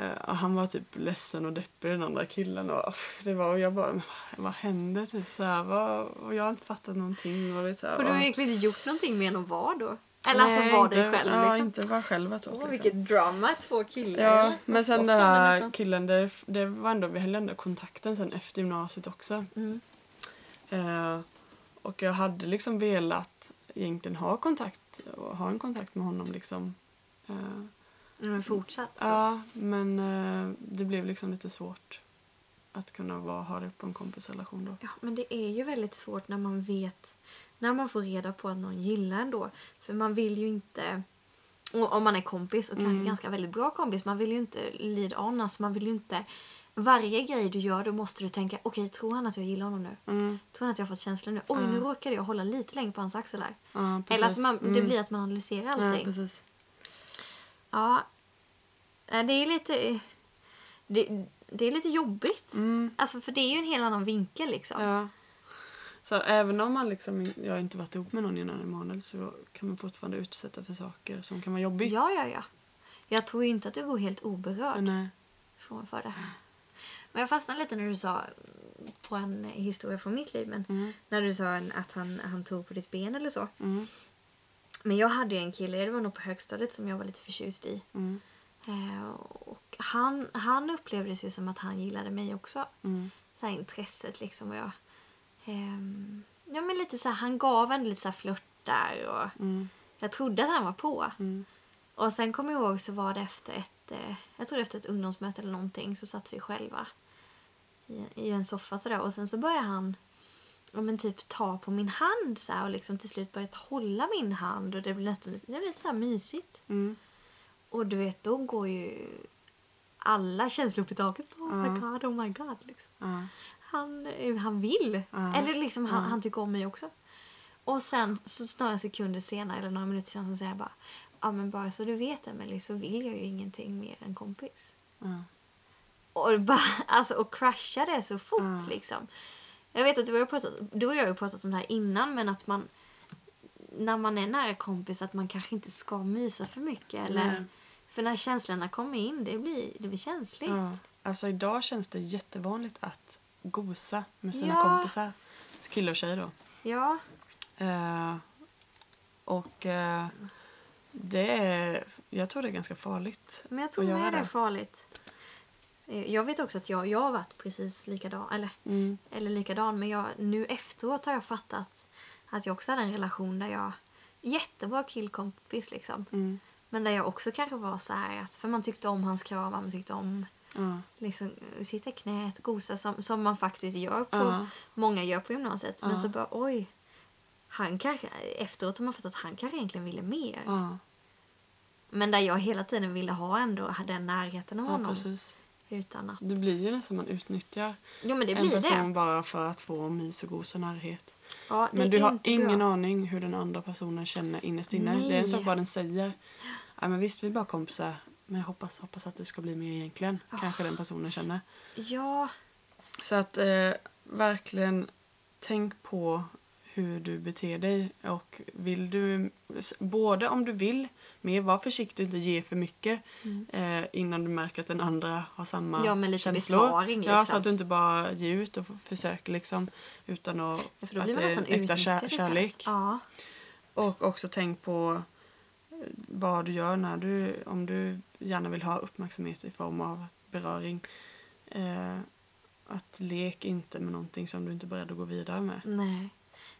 eh, och han var typ ledsen och deppig den andra killen och uff, det var och jag bara vad hände typ så här vad, och jag har inte fattat någonting och det så här, Och du har och- egentligen inte gjort någonting än att vara då? Eller alltså Nej, vara dig inte- själv Ja, liksom? inte vara själv ett tag. Åh, liksom. vilket drama, två killar. Ja, men sen den nästan. killen, det, det var ändå, vi höll ändå kontakten sen efter gymnasiet också. Mm. Eh, och jag hade liksom velat egentligen ha kontakt och ha en kontakt med honom liksom. Eh, Men fortsatt så. ja, men eh, det blev liksom lite svårt att kunna vara, ha det på en kompisrelation då. Ja, men det är ju väldigt svårt när man vet, när man får reda på att någon gillar en då. För man vill ju inte, och om man är kompis och kanske Mm. ganska väldigt bra kompis, man vill ju inte lead on, alltså man vill ju inte, varje grej du gör då måste du tänka, okej tror han att jag gillar honom nu? Mm, Tror han att jag har fått känslor nu? Oj, Ja. nu råkade jag hålla lite längre på hans axel här. ja. Eller alltså man, det Mm. blir att man analyserar allting. Ja, Ja, det är lite, det, det är lite jobbigt. Mm, Alltså för det är ju en helt annan vinkel liksom. ja. Så även om man liksom, jag har inte varit ihop med någon innan Emanuel så kan man fortfarande utsätta för saker som kan vara jobbigt. Ja, ja, ja. Jag tror inte att du går helt oberörd Nej. från för det. Men jag fastnade lite när du sa på en historia från mitt liv, men Mm, när du sa en- att han, han tog på ditt ben eller så. mm, Men jag hade ju en kille, det var nog på högstadiet, som jag var lite förtjust i. mm, Eh, och han, han upplevdes ju som att han gillade mig också. mm, Så intresset liksom. Och jag, ehm, ja, men lite så här, han gav en lite så flörtar och mm, jag trodde att han var på. mm, Och sen kommer jag ihåg så var det efter ett, eh, jag tror efter ett ungdomsmöte eller någonting så satt vi själva i, i en soffa sådär och sen så började han ja, men typ ta på min hand så här, och liksom till slut börjat hålla min hand och det blev nästan lite, det blev lite så mysigt. mm. Och du vet, då går ju alla känslor upp i taket. Oh my god, oh my god. Liksom. Ja. Han, han vill. Ja. Eller liksom han, han tycker om mig också. Och sen så några sekunder senare eller några minuter senare så säger jag bara Ja men bara så du vet Emelie så vill jag ju ingenting mer än kompis. Ja. Och bara, [laughs] alltså och crasha det så fort Ja. liksom. Jag vet att du, har pratat, du och jag har ju pratat om det här innan men att man när man är nära kompis att man kanske inte ska mysa för mycket. Eller, Nej. för när känslorna kommer in det blir, det blir känsligt. Ja. Alltså idag känns det jättevanligt att gosa med sina Ja. kompisar. Killar och tjejer då. Ja. Eh, och eh, det är, jag tror det är ganska farligt. Men jag tror med det är farligt. Eh, Jag vet också att jag, jag har varit precis likadan. Eller, Mm. eller likadan. Men jag, nu efteråt har jag fattat att jag också hade en relation där jag... Jättebra killkompis liksom. Mm. Men där jag också kanske var så här att... För man tyckte om hans kramar, man tyckte om Ja. liksom eh, sitta i knät, gosa som, som man faktiskt gör på... Ja. Många gör på gymnasiet. Men så bara oj. Han kanske, efteråt har man fattat att han kanske egentligen ville mer. Men där jag hela tiden ville ha ändå den närheten av honom. precis. Utan att... Det blir ju nästan man utnyttjar Jo men det en person det. bara för att få mys och gos och närhet. Ja, Men du har ingen bra. aning hur den andra personen känner innerst inne. Nej. Det är en sak vad den säger. Ja, men visst, vi är bara kompisar. Men jag hoppas, hoppas att det ska bli mer egentligen. Ah. Kanske den personen känner. Ja, Så att eh, verkligen tänk på hur du beter dig. Och vill du, både om du vill mer, var försiktig och inte ge för mycket eh, innan du märker att den andra har samma Mm. Ja, med lite känslor. besvaring, Ja, liksom. så att du inte bara ger ut och försöker liksom utan att, för då att blir man det är äkta kär, kärlek. Ja. Och också tänk på vad du gör när du, om du gärna vill ha uppmärksamhet i form av beröring. Eh, att lek inte med någonting som du inte är beredd att gå vidare med. Nej.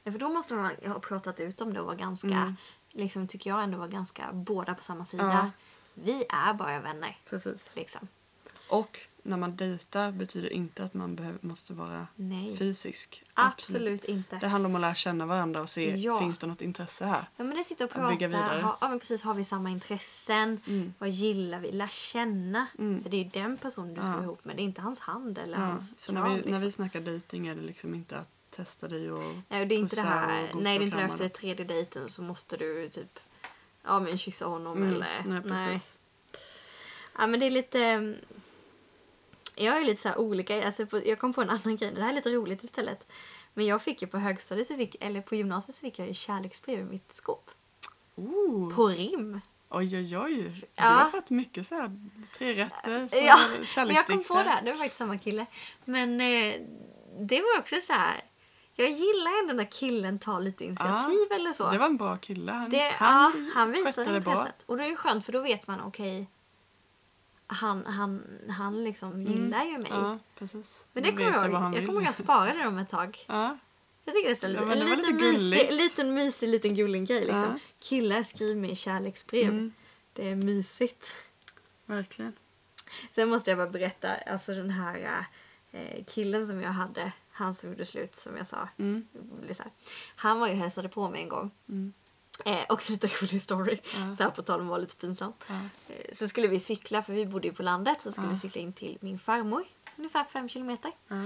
Ja, för då måste man ha pratat ut om det och vara ganska Mm. liksom, tycker jag ändå var ganska båda på samma sida. Ja. Vi är bara vänner. Precis. Liksom. Och när man dejtar betyder inte att man behöver, måste vara Nej. fysisk. Absolut inte. Det handlar om att lära känna varandra och se, Ja. finns det något intresse här? Ja men det sitter och prata. Ha, ja men precis, har vi samma intressen? Mm. Vad gillar vi? Lär känna. För det är ju den personen du ska Ja. ihop med. Det är inte hans hand eller Ja. hans Så när kram, vi, när liksom. vi snackar dejting är det liksom inte att testa dig och Nej, det är inte det här, nej det är inte efter tredje dejten så måste du typ ja men kyssa honom Mm, eller nej, precis. Ja men det är lite jag är lite så här olika, alltså på, jag kom på en annan grej, det här är lite roligt istället. Men jag fick ju på högstadiet, så fick, eller på gymnasiet så fick jag ju kärleksbrev i mitt skåp. Oh. På rim. Oj, oj, oj. Du Ja. har fått mycket så här tre rätter, så [laughs] Ja, men jag kom på det, det var faktiskt samma kille. Men eh, det var också så här. jag gillar ändå när killen tar lite initiativ eller så. Det var en bra kille. Han, Det, han, ja, han visar det bra. intresset. Och det är ju skönt för då vet man okej. Han, han, han liksom gillar ju mig. Mm. Ja, precis. Men det kommer jag ihåg. Jag kommer ihåg jag sparade dem ett tag. Ja, Jag tycker det är så Ja, en liten, lite mysig, liten mysig liten gullig grej liksom. Ja. Killar skriver med kärleksbrev. Mm. Det är mysigt. verkligen. Sen måste jag bara berätta, alltså den här eh, killen som jag hade, han som gjorde slut som jag sa. Mm. Han var ju hälsade på mig en gång. Mm. Eh, också lite rolig story. Ja. Så här på tal om att vara lite pinsamt. Ja. Eh, så skulle vi cykla, för vi bodde ju på landet, så skulle Ja. vi cykla in till min farmor. Ungefär fem kilometer. Eh,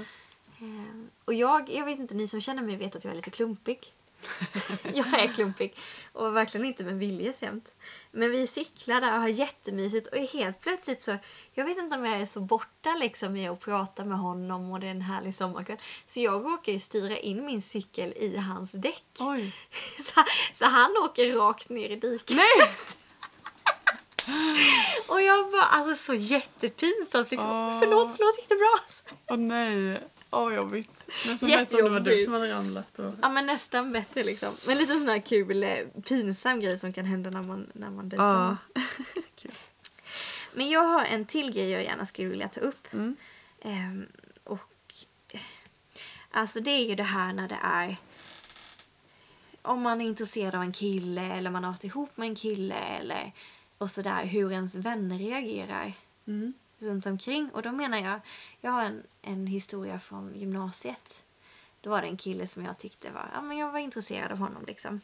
och jag, jag vet inte, ni som känner mig vet att jag är lite klumpig. [laughs] jag är klumpig. Och verkligen inte med vilje jämt. Men vi cyklar där och har jättemysigt och helt plötsligt så, jag vet inte om jag är så borta liksom i att prata med honom och det är en härlig sommarkväll. Så jag råkar ju styra in min cykel i hans däck. [laughs] Så, så han åker rakt ner i diket. Nej! [laughs] Och jag bara, alltså så jättepinsamt. Liksom. Åh. Förlåt, förlåt, gick det bra? Åh nej. Åh jobbigt. Nästan bättre om det var du som hade ramlat. Och... Ja men nästan bättre liksom. Men lite sån här kul, eh, pinsam grej som kan hända när man, när man dejtar. [laughs] Kul. Men jag har en till grej jag gärna skulle vilja ta upp. Mm. Ehm, och eh, Alltså det är ju det här när det är om man är intresserad av en kille eller man har varit ihop med en kille eller och sådär hur ens vänner reagerar Mm. Runt omkring. Och då menar jag, jag har en, en historia från gymnasiet. Då var det en kille som jag tyckte var, ja men jag var intresserad av honom liksom.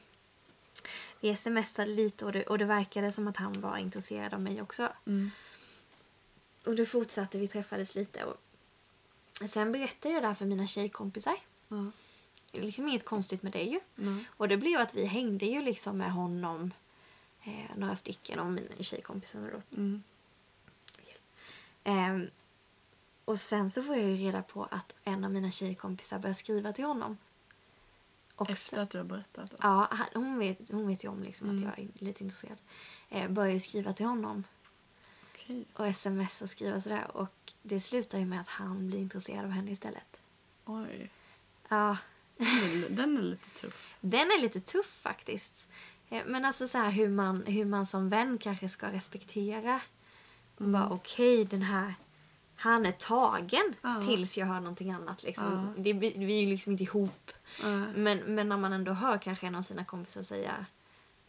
Vi smsade lite och det, och det verkade som att han var intresserad av mig också. Mm. Och det fortsatte, vi träffades lite och sen berättade jag det här för mina tjejkompisar. Är liksom inget konstigt med det ju. Nej. Och det blev att vi hängde ju liksom med honom, eh, några stycken av mina tjejkompisar då. Mm. Ehm, och sen så får jag ju reda på att en av mina tjejkompisar börjar skriva till honom. Och Efter att du har berättat. då. Ja, han- hon vet, hon vet ju om liksom Mm. att jag är lite intresserad. Eh, börjar ju skriva till honom Okej. och sms och skriva sådär. Och det slutar ju med att han blir intresserad av henne istället. Oj. Ja, Den är, den är lite tuff. [laughs] den är lite tuff faktiskt. Eh, men alltså så här hur man, hur man som vän kanske ska respektera. Och bara okej, den här... Han är tagen Ja. tills jag hör någonting annat. Liksom. Ja. Det, vi är ju liksom inte ihop. Ja. Men, men när man ändå hör kanske en av sina kompisar säga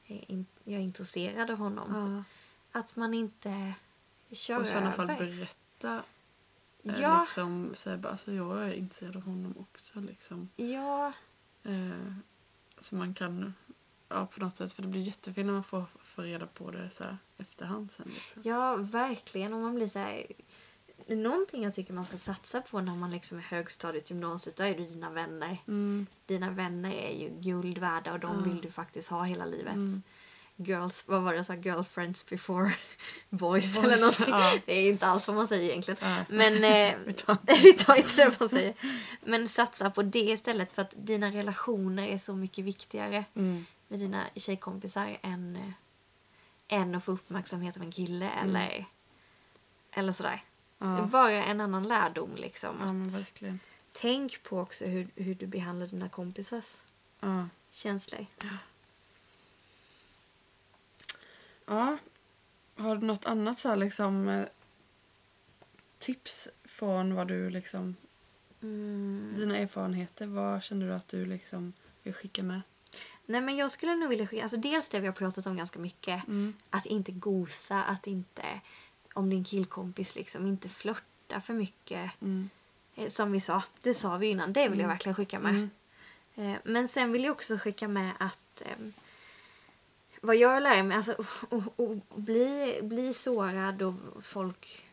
"Jag är intresserad av honom. Att man inte kör Och i sådana fall berätta. eh, Ja. Liksom, säga bara, alltså jag är intresserad av honom också. Liksom. Ja, Eh, så man kan, ja på något sätt, för det blir jättefint när man får, får reda på det så här efterhand sen. Liksom. ja, verkligen. Och man blir så här... Någonting jag tycker man ska satsa på när man liksom är högstadiet, gymnasiet, då är det dina vänner. Mm. Dina vänner är ju guld värda och de Ja. vill du faktiskt ha hela livet. Mm. Girls, vad var det jag sa? Girlfriends before [laughs] boys, Boys, eller någonting. ja. Det är inte alls vad man säger egentligen. Nej. Men [laughs] eh, Vi tar [laughs] vi tar inte det man säger. Men satsa på det istället för att dina relationer är så mycket viktigare Mm. Med dina tjejkompisar än, än att få uppmärksamhet av en kille eller, eller sådär. Ja. Bara en annan lärdom liksom. ja, tänk på också hur, hur du behandlar dina kompisars Ja. känslor. ja. Har du något annat så här liksom eh, tips från vad du liksom, Mm. dina erfarenheter? Vad känner du att du liksom vill skicka med? Nej men jag skulle nog vilja skicka, alltså dels det vi har pratat om ganska mycket. Att inte gosa, att inte, om din killkompis liksom, inte flörta för mycket. Eh, Som vi sa, det sa vi innan, det vill jag verkligen skicka med. Eh, Men sen vill jag också skicka med att ehm, vad jag lär mig, alltså [laughs] att bli, bli sårad och folk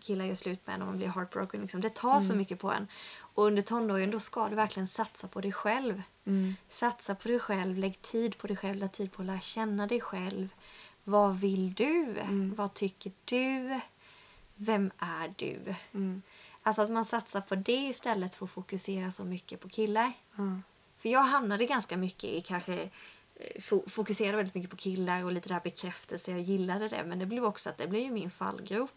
killar gör slut med en och man blir heartbroken. Liksom. Det tar så mycket på en. Och under tonåren då ska du verkligen satsa på dig själv. Satsa på dig själv, lägg tid på dig själv, lägg tid på att lära känna dig själv. Vad vill du? Vad tycker du? Vem är du? Alltså att man satsar på det istället för att fokusera så mycket på killar. För jag hamnade ganska mycket i kanske eh, fo- fokuserade väldigt mycket på killar och lite där bekräftelse. Jag gillade det men det blev också att det blev min fallgrop.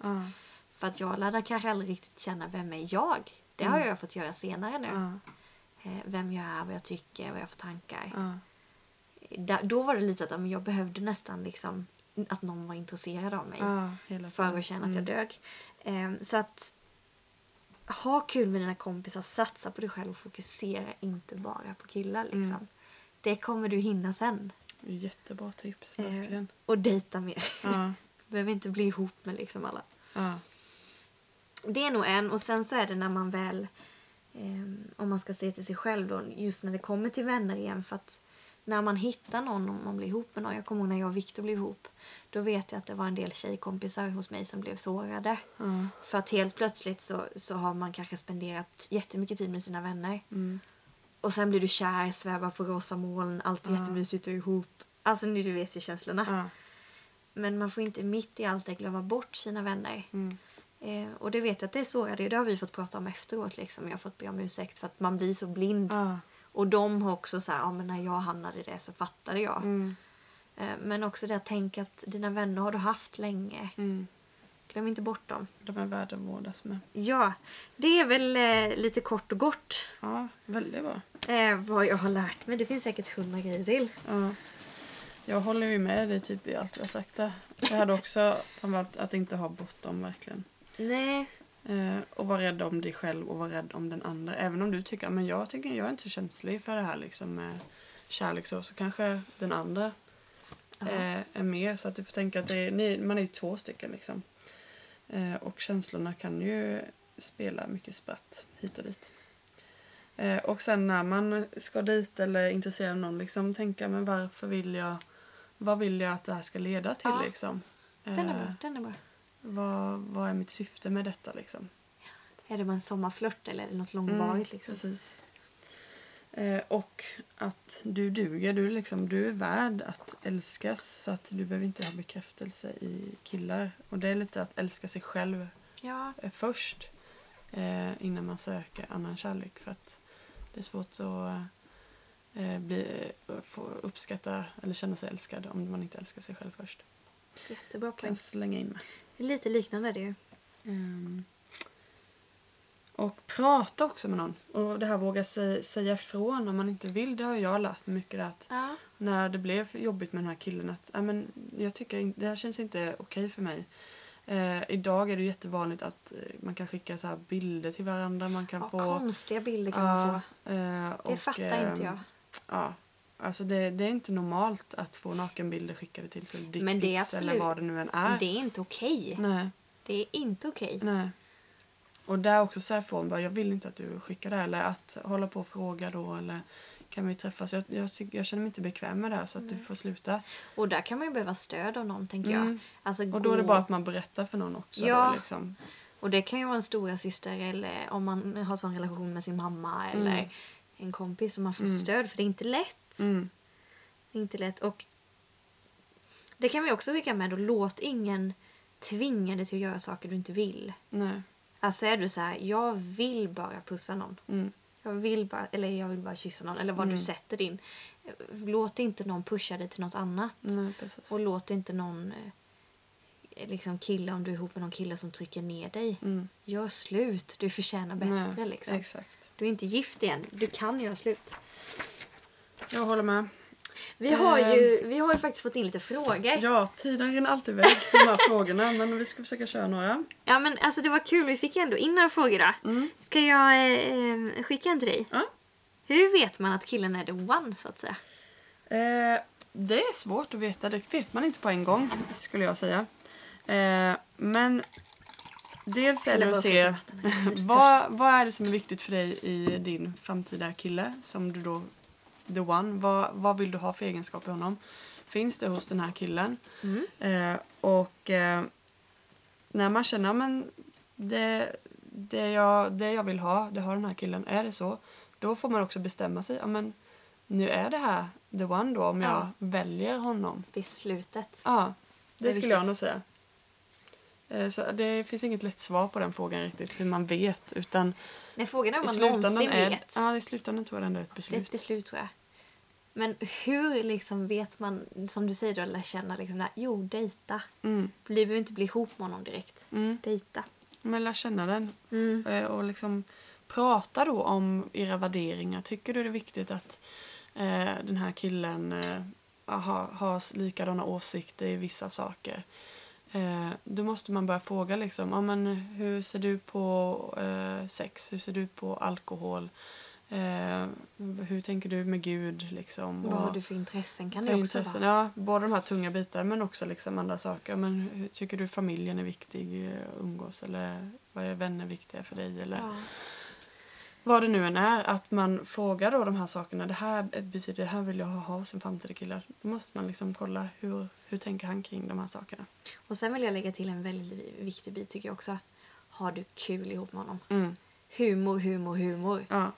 För att jag lärde kanske aldrig riktigt känna vem är jag. Det har jag fått göra senare nu. Eh, Vem jag är, vad jag tycker, vad jag har för tankar. Där, då var det lite att jag behövde nästan liksom att någon var intresserad av mig. För att känna att jag dög. Eh, så att ha kul med dina kompisar, satsa på dig själv och fokusera inte bara på killar. Liksom. Det kommer du hinna sen. Jättebra tips, Eh, verkligen. och dejta mer. Ja. [laughs] Behöver inte bli ihop med liksom alla. Ja. Det är nog en. Och sen så är det när man väl, ehm, om man ska se till sig själv då, just när det kommer till vänner igen. För att när man hittar någon, om man blir ihop med någon. Jag kommer ihåg när jag och Viktor blev ihop. Då vet jag att det var en del tjejkompisar hos mig som blev sårade. Ja. För att helt plötsligt så, så har man kanske spenderat jättemycket tid med sina vänner. Mm. Och sen blir du kär, svävar på rosa moln, allt är jättemysigt och ihop. Alltså nu du vet ju känslorna. Men man får inte mitt i allt det glömma bort sina vänner. Mm. Eh, och det vet jag att det är sårade. Det har vi fått prata om efteråt. Liksom. Jag har fått be om ursäkt för att man blir så blind. Ja. Och de har också så här, ja men när jag hamnade i det så fattade jag. Mm. Eh, men också det att tänka att dina vänner har du haft länge. Mm. Glöm inte bort dem. De är värda att vårdas med. Ja, det är väl eh, lite kort och gott Ja, väldigt bra. eh, vad jag har lärt mig. Det finns säkert hundra grejer till. Ja. Jag håller ju med dig typ i allt vi har sagt där. Jag hade också framförallt att inte ha bortom verkligen. Nej. Eh, och vara rädd om dig själv och vara rädd om den andra. Även om du tycker men jag tycker jag är inte känslig för det här liksom med kärlek så, så kanske den andra eh, är mer. Så att du får tänka att det är, ni, man är ju två stycken liksom. Eh, och känslorna kan ju spela mycket spratt hit och dit. Eh, och sen när man ska dit eller är intresserad av någon liksom tänka men varför vill jag vad vill jag att det här ska leda till Ja. liksom? Den är bra. Den är bra. Vad, vad är mitt syfte med detta liksom? Är det bara en sommarflört eller är det något långvarigt? liksom? Precis. Eh, och att du duger. Du, liksom, du är värd att älskas så att du behöver inte ha bekräftelse i killar. Och det är lite att älska sig själv Ja. eh, först eh, innan man söker annan kärlek. För att det är svårt att eh, bli, eh, få uppskatta eller känna sig älskad om man inte älskar sig själv först. Jättebra Kan poäng. slänga in med. Lite liknande det. Ehm, och prata också med någon. Och det här våga sä- säga ifrån om man inte vill. Det har jag lärt mig mycket. Att Ja. när det blev jobbigt med den här killen att "Ja, men jag tycker det här känns inte okej för mig. Eh, idag är det jättevanligt att eh, man kan skicka så här bilder till varandra. Man kan Ja, få... konstiga bilder kan man Ja, få. eh, Det och, fattar inte ehm, jag. Ja, alltså det, det är inte normalt att få nakenbilder skickade till sig. Men det är dickpics eller absolut- vad det nu än är. Det är inte okej. Nej. Det är inte okej. Nej. Och där också säga ifrån bara, jag vill inte att du skickar det eller att hålla på och fråga då eller kan vi träffas? Jag, jag, jag känner mig inte bekväm med det här så att du får sluta. Och där kan man ju behöva stöd av någon tänker Mm. jag. Alltså, Och då är det bara att man berättar för någon också. Ja. Då, liksom. Och det kan ju vara en stora syster eller om man har sån relation med sin mamma eller en kompis som man får stöd för det är inte lätt. mm. Det är inte lätt. Och det kan vi också skicka med då. Låt ingen tvinga dig till att göra saker du inte vill. Nej. Alltså är du så här, jag vill bara pussa någon. Mm. Jag vill bara, eller jag vill bara kyssa någon. Eller vad du sätter din. Låt inte någon pusha dig till något annat. Nej. Och låt inte någon eh, liksom kille, om du är ihop med någon kille som trycker ner dig. Mm. Gör slut. Du förtjänar bättre Nej, liksom. Exakt. Du är inte gift igen. Du kan göra slut. Jag håller med. Vi har, ju, vi har ju faktiskt fått in lite frågor. Ja. Ja, tiden rinner alltid iväg för de här [laughs] frågorna men vi ska försöka köra några. men alltså det var kul. Vi fick ändå in några frågor då. Mm. Ska jag eh, skicka en till dig? Ja. Hur vet man att killen är the one så att säga? Eh, det är svårt att veta. Det vet man inte på en gång, skulle jag säga. Eh, men dels är det att se. Jag [laughs] vad, vad är det som är viktigt för dig i din framtida kille som du då, the one, vad, vad vill du ha för egenskaper i honom? Finns det hos den här killen? Mm. Eh, och eh, när man känner men det, det, jag, det jag vill ha, det har den här killen, är det så? Då får man också bestämma sig. Ja, men nu är det här the one då om jag Ja. väljer honom. Beslutet. Ja, det, Det skulle jag viktigt. nog säga. Eh, Så det finns inget lätt svar på den frågan riktigt, hur man vet. Utan Nej, frågan är om man någonsin är, vet. ja, i slutändan tror jag ändå är ett Det är beslut. ett beslut tror jag. Men hur liksom vet man, som du säger då, lära känna liksom där, jo, dejta. Mm, Vi behöver inte bli ihop med honom direkt. mm. Dejta. Men lär känna den Mm. Eh, och liksom prata då om era värderingar. Tycker du det är viktigt att eh, den här killen eh, har, har likadana åsikter i vissa saker? Eh, då måste man börja fråga liksom, ja, men hur ser du på eh, sex? Hur ser du på alkohol? Eh, hur tänker du med Gud? Liksom? Vad har du för intressen? Kan för det också intressen. vara? Ja, både de här tunga bitarna men också liksom andra saker. Men hur tycker du familjen är viktig att umgås? Eller vad är vänner viktiga för dig? Eller Ja. Vad det nu än är. Att man frågar då de här sakerna. Det här betyder, det här vill jag ha som framtida killar. Då måste man liksom kolla hur, hur tänker han kring de här sakerna. Och sen vill jag lägga till en väldigt viktig bit tycker jag också. Har du kul ihop med honom? Mm. Humor, humor, humor. Ja.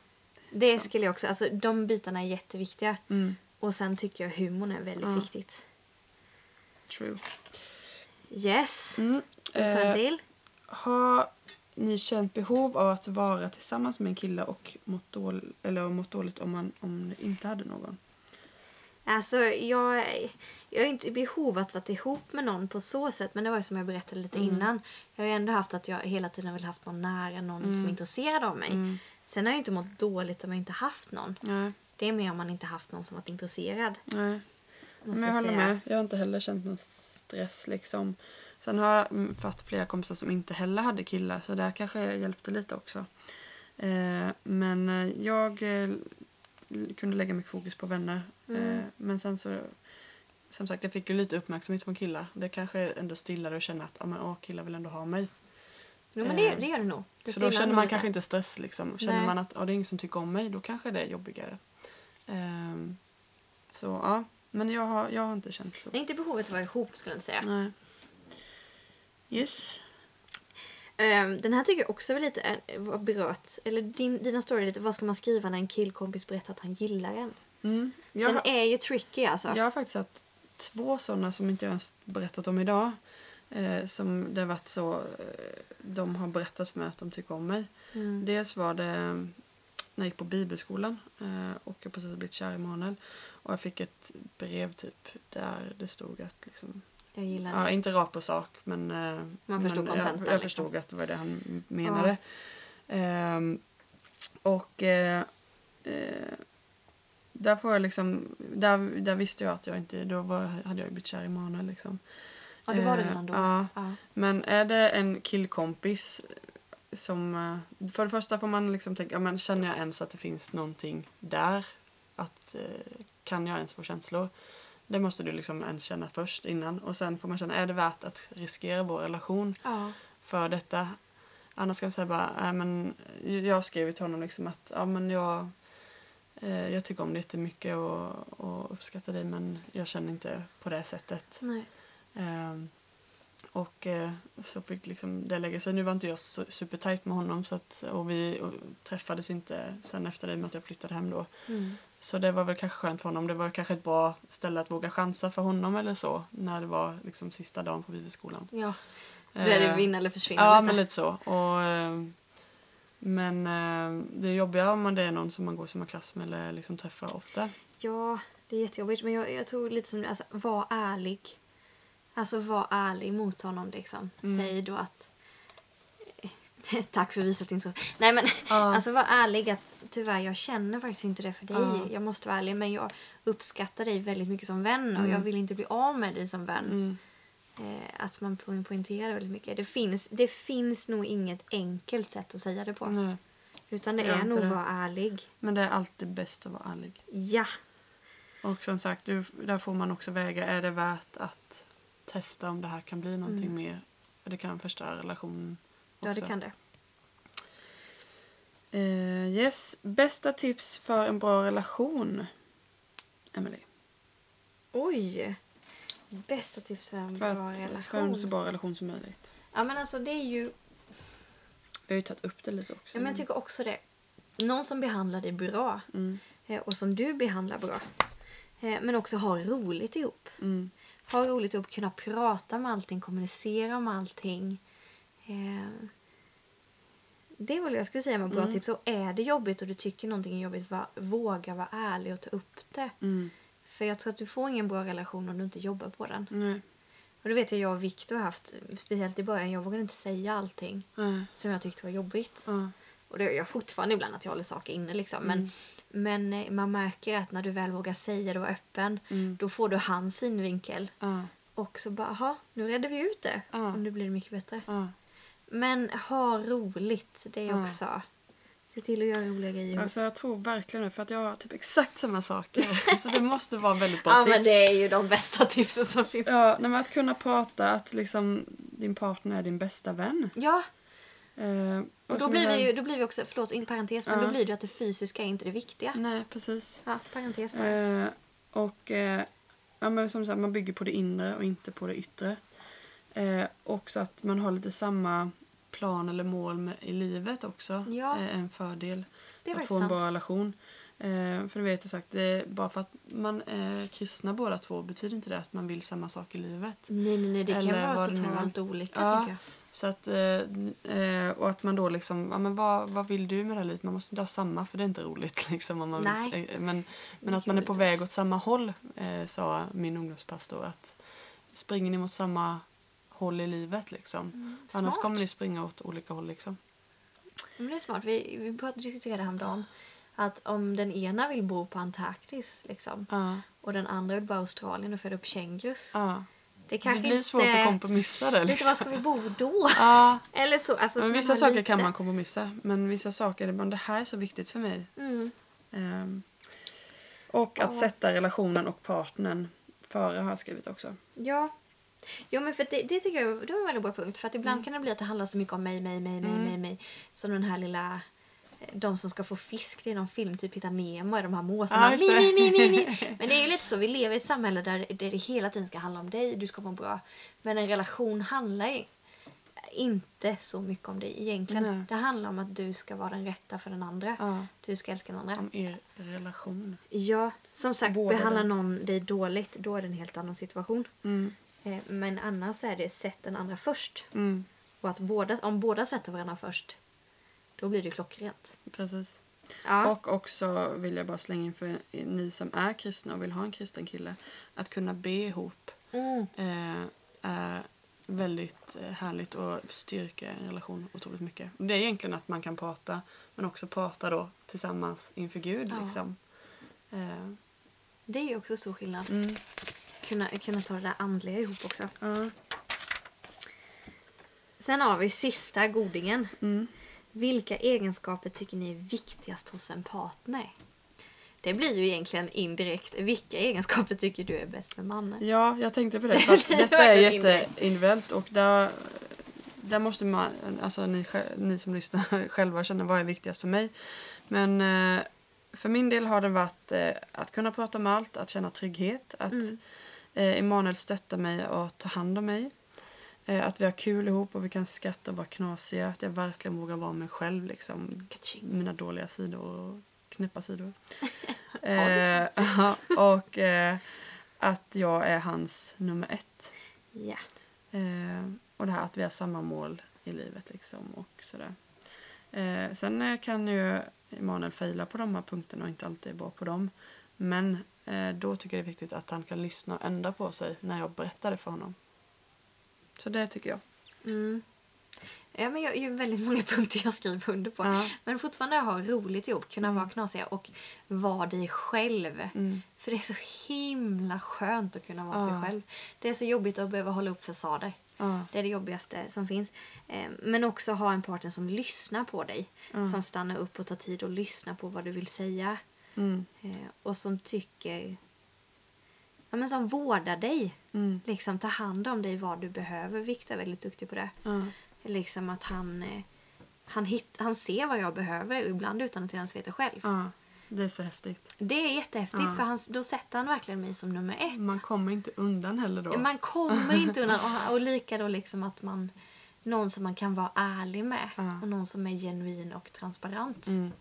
Det skulle jag också, alltså de bitarna är jätteviktiga. Mm. Och sen tycker jag humorn är väldigt Ja. viktigt. True. Yes. Mm. Vi ta en Eh, till? har ni känt behov av att vara tillsammans med en kille och mått, dål eller mått dåligt om man om ni inte hade någon? Alltså jag, jag är inte i behov att vara ihop med någon på så sätt. Men det var ju som jag berättade lite Mm. innan. Jag har ändå haft att jag hela tiden vill haft någon nära, någon Mm. som är intresserad av mig. Mm. Sen har jag inte mått dåligt om jag inte haft någon. Nej, Det är mer om man inte haft någon som varit intresserad. nej. Men jag håller säga. med. Jag har inte heller känt någon stress liksom. Sen har jag fått flera kompisar som inte heller hade killar så där kanske hjälpte lite också. Eh, men eh, jag eh, kunde lägga mycket fokus på vänner. Mm. Men sen så som sagt, jag fick ju lite uppmärksamhet från killar. Det kanske ändå stillade och känna att ah, men, åh, killar vill ändå ha mig. Jo men det, det gör det nog. Det så då stillar känner man kanske inte stress. Liksom. Känner Nej. man att ah, det är ingen som tycker om mig, då kanske det är jobbigare. Ehm, så ja, men jag har, jag har inte känt så. Nej, inte behovet att vara ihop skulle jag inte säga. Nej. Yes. Ehm, den här tycker jag också var lite eh, var berört. Eller din, dina story lite. Vad ska man skriva när en killkompis berättar att han gillar en? Mm. Den har, är ju tricky alltså. jag har faktiskt haft två sådana som inte jag ens berättat om idag. Eh, som det har varit så, eh, de har berättat för mig att de tycker om mig. Mm. Dels var det eh, när jag gick på bibelskolan eh, och jag precis blivit kär i Manuel. Och jag fick ett brev typ där det stod att liksom, Jag gillar ja, den. inte rakt på sak men, eh, Man förstod men jag, jag liksom. förstod att det var det han menade. Ehm, och eh, eh, där får jag liksom, där, där visste jag att jag inte, då var, hade jag blivit kär i Manuel liksom. Ja, det var det redan då. ja. Ja. Men är det en killkompis som... eh, För det första får man liksom tänka, ja, men känner jag ens att det finns någonting där? Att, eh, kan jag ens få känslor? Det måste du liksom ens känna först innan. Och sen får man känna, är det värt att riskera vår relation Ja. för detta? Annars ska jag säga bara, äh, men jag skrev till honom liksom att ja, men jag, eh, jag tycker om dig jättemycket och, och uppskattar dig men jag känner inte på det sättet. Nej. Ehm, och eh, så fick liksom det lägga sig. Nu var inte jag su- supertajt med honom så att, och vi och, träffades inte sen efter det med att jag flyttade hem då. Mm. Så det var väl kanske skönt för honom. Det var kanske ett bra ställe att våga chansa för honom eller så när det var liksom sista dagen på bibelskolan. Ja. Då är det Eh, vinna eller försvinna Ja, lite. men lite så. Och, eh, men eh, det är jobbigare om man det är någon som man går i samma klass med eller liksom träffar ofta. Ja, det är jättejobbigt. Men jag, jag tror lite som alltså, var ärlig. Alltså var ärlig mot honom liksom. Mm. Säg då att [laughs] Tack för visat intresse. Nej men Ja. alltså var ärlig att tyvärr jag känner faktiskt inte det för dig. Ja. Jag måste vara ärlig men jag uppskattar dig väldigt mycket som vän och Mm. jag vill inte bli av med dig som vän. Mm. Eh, att man po- poängterar väldigt mycket. Det finns, det finns nog inget enkelt sätt att säga det på. Nej. Utan det Gör är nog det. vara ärlig. Men det är alltid bäst att vara ärlig. Ja. Och som sagt, du, där får man också väga, är det värt att testa om det här kan bli någonting Mm. mer? För det kan förstöra relationen också. Ja, det kan det. Eh, yes, bästa tips för en bra relation? Emily. Oj! Bästa tips för en För, bra att, för relation. en så bra relation som möjligt. Ja, men alltså det är ju... Vi har ju tagit upp det lite också. Ja, men jag tycker också det. Någon som behandlar dig bra mm, eh, och som du behandlar bra. Eh, Men också ha roligt ihop. mm, Ha roligt ihop, kunna prata om allting, kommunicera om allting. Eh, Det är väl jag skulle säga med bra Mm. tips. Och är det jobbigt och du tycker någonting är jobbigt, va, våga vara ärlig och ta upp det. mm, För jag tror att du får ingen bra relation om du inte jobbar på den. nej, Och det vet jag jag och Viktor har haft, speciellt i början. Jag vågade inte säga allting som jag tyckte var jobbigt. Ja, Och det gör jag fortfarande ibland att jag håller saker inne liksom. Men, Mm. men eh, man märker att när du väl vågar säga det och öppen, mm, då får du hans synvinkel. ja, Och så bara, "Jaha, nu redde vi ut det. Ja. Och nu blir det mycket bättre. ja. Men ha roligt, det är Ja. också. Se till att göra roliga grejer. Alltså jag tror verkligen det, för att jag har typ exakt samma saker. [laughs] så det måste vara väldigt bra Ja, tips. men det är ju de bästa [laughs] tipsen som finns. Ja, men att kunna prata, att liksom din partner är din bästa vän. Ja, Eh, och då blir, vi ju, då blir vi också, förlåt, in parentes, men Ja. då blir det att det fysiska är inte det viktiga. Nej, precis. Ja, parentes bara. Eh, och eh, ja, men som sagt, man bygger på det inre och inte på det yttre. Eh, också att man har lite samma plan eller mål med, i livet också. Ja. är en fördel. Det är att få en bra relation. Eh, för du vet jag sagt, det är bara för att man är kristna båda två betyder inte det att man vill samma sak i livet. Nej, nej, nej, det kan Eller vara det nu totalt olika, Ja. Så att, eh, eh, och att man då liksom, ja, men vad, vad vill du med det här livet? Man måste inte ha samma för det är inte roligt. [laughs] Liksom, om man. Vill, men men att man är på väg åt samma håll, eh, sa min ungdomspastor. Att springer ni mot samma håll i livet liksom? Annars Mm. Smart. kommer ni springa åt olika håll liksom. Men det är smart. Vi, vi diskuterade häromdagen att om den ena vill bo på Antarktis liksom, Ja, och den andra vill bo i Australien och föda upp kängurus. ja. Det Det kanske blir inte... svårt att kompromissa det Lite liksom. var ska vi bo då? Ja, [laughs] Eller så. Alltså, men vissa saker lite- kan man kompromissa. Men vissa saker, är det här är så viktigt för mig. Mm. Ehm, och att Ja. sätta relationen och partnern före har jag skrivit också. Ja. Ja men för det, det tycker jag det var en väldigt bra punkt. För att ibland Mm. kan det bli att det handlar så mycket om mig, mig, mig, mig, mig, mig. Som den här lilla de som ska få fisk, är någon film, typ Hitta Nemo, är de här måsarna. Ja, mi, mi, mi, mi. [laughs] Men det är ju lite så, vi lever i ett samhälle där, det hela tiden ska handla om dig, du ska må bra. Men en relation handlar ju inte så mycket om dig egentligen. Nej. Det handlar om att du ska vara den rätta för den andra. Ja. Du ska älska den andra. Om er relation. Ja, som sagt, Vårda behandlar någon dig dåligt, då är det en helt annan situation. Mm. Eh, Men annars är det sätt den andra först. Mm. Och att båda, om båda sätter varandra först, då blir det klockrent. Precis. Ja. Och också vill jag bara slänga in för ni som är kristna och vill ha en kristen kille. Att kunna be ihop Mm. eh, är väldigt eh, härligt och styrker en relation otroligt mycket. Det är egentligen att man kan prata men också prata då tillsammans inför Gud. Ja. Liksom. Eh, Det är också stor skillnad. mm. Kunna, kunna ta det där andliga ihop också. Ja. Sen har vi sista godingen. Mm. Vilka egenskaper tycker ni är viktigast hos en partner? Det blir ju egentligen indirekt. Vilka egenskaper tycker du är bäst med mannen? Ja, jag tänkte på det. [laughs] För att detta är jätteindividuellt och där, där måste man, alltså ni, ni som lyssnar [laughs] själva känna vad är viktigast för mig. Men eh, för min del har det varit eh, att kunna prata om allt, att känna trygghet, att Mm. eh, Emanuel stöttar mig och tar hand om mig. Eh, att vi har kul ihop och vi kan skratta och vara knasiga. Att jag verkligen vågar vara mig själv. Liksom, mina dåliga sidor och knäppa sidor. [laughs] eh, [laughs] och eh, att jag är hans nummer ett. Ja. Eh, och det här att vi har samma mål i livet liksom och sådär. Eh, sen eh, kan ju Emanuel fejla på de här punkterna och inte alltid är bra på dem. Men då tycker jag det är viktigt att han kan lyssna och ändra på sig när jag berättar det för honom. Så det tycker jag. Mm. Ja, men jag, jag har väldigt många [laughs] punkter jag skriver under på. Ja. Men fortfarande ha roligt ihop, kunna vara knasiga och vara dig själv. Mm. För det är så himla skönt att kunna vara Ja. sig själv. Det är så jobbigt att behöva hålla upp fasader. Ja. Det är det jobbigaste som finns. Eh, Men också ha en partner som lyssnar på dig. Som stannar upp och tar tid och lyssnar på vad du vill säga. Mm. Eh, Och som tycker ja, men som vårdar dig. Mm. Liksom tar hand om dig vad du behöver. Viktor är väldigt duktig på det. Ja. Liksom att han, eh, han, hit, han ser vad jag behöver, ibland utan att jag ens vet det själv. ja. Det är så häftigt. Det är jättehäftigt Ja. för han, då sätter han verkligen mig som nummer ett. Man kommer inte undan heller då. Man kommer inte undan. [laughs] Och, och lika då liksom att man... Någon som man kan vara ärlig med. Ja. Och någon som är genuin och transparent. Mm.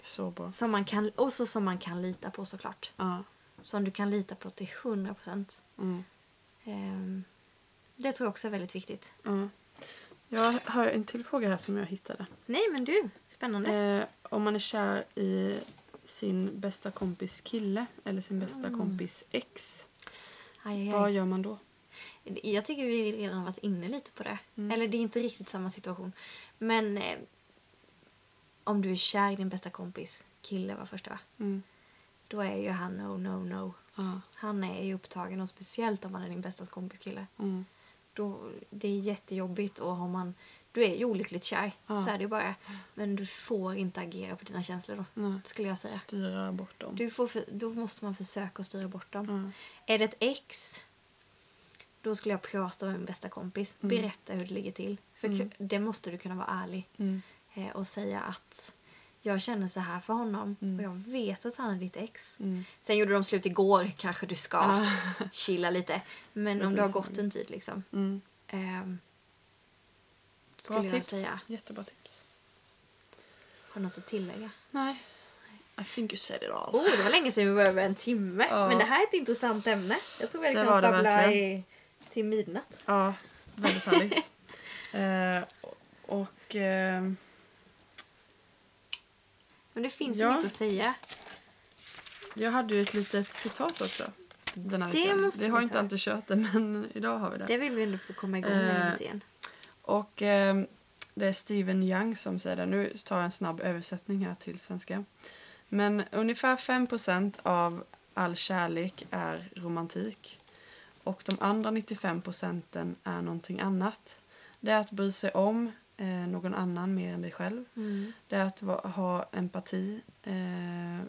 Så bra. Som man kan, och så som man kan lita på såklart. Ja. Som du kan lita på till 100 procent. Mm. Ehm, det tror jag också är väldigt viktigt. Ja. Jag har en till fråga här som jag hittade. Nej men du, spännande. Eh, om man är kär i sin bästa kompis kille eller sin bästa Mm. kompis ex, Aj, aj, vad aj. gör man då? Jag tycker vi redan har varit inne lite på det. Mm. Eller det är inte riktigt samma situation. Men eh, om du är kär i din bästa kompis kille var första va? Mm. Då är ju han no, no, no. Ja. Han är ju upptagen och speciellt om han är din bästa kompis kille. Mm. Då, det är jättejobbigt och har man, du är ju olyckligt kär. Ja. Så är det ju bara. Men du får inte agera på dina känslor då. Nej. Skulle jag säga. Styra bort dem. Du får för, då måste man försöka att styra bort dem. Ja. Är det ett ex, då skulle jag prata med min bästa kompis. Mm. Berätta hur det ligger till. För Mm. det måste du kunna vara ärlig Mm. eh, och säga att jag känner så här för honom Mm. och jag vet att han är ditt ex. Mm. Sen gjorde de slut igår, kanske du ska Ja. [laughs] chilla lite. Men om det har gått en tid liksom. Mm. Bra skulle jag tips. säga. Jättebra tips. Har något att tillägga? Nej. I think you said it all. Oh, det var länge sedan vi var över en timme. Ja. Men det här är ett intressant ämne. Jag tror vi hade kunnat babbla i, till midnatt. Ja, väldigt härligt. [laughs] eh, och... Eh, Men det finns Ja. ju mycket att säga. jag hade ju ett litet citat också. Den här Det veckan. måste vi har vi inte alltid kört det, men idag har vi det. Det vill vi ändå få komma igång med Eh, igen. Och eh, det är Steven Young som säger det. Nu tar jag en snabb översättning här till svenska. Men ungefär 5% av all kärlek är romantik. Och de andra 95 procenten är någonting annat. Det är att bry sig om eh, någon annan mer än dig själv. Mm. Det är att va- ha empati, eh,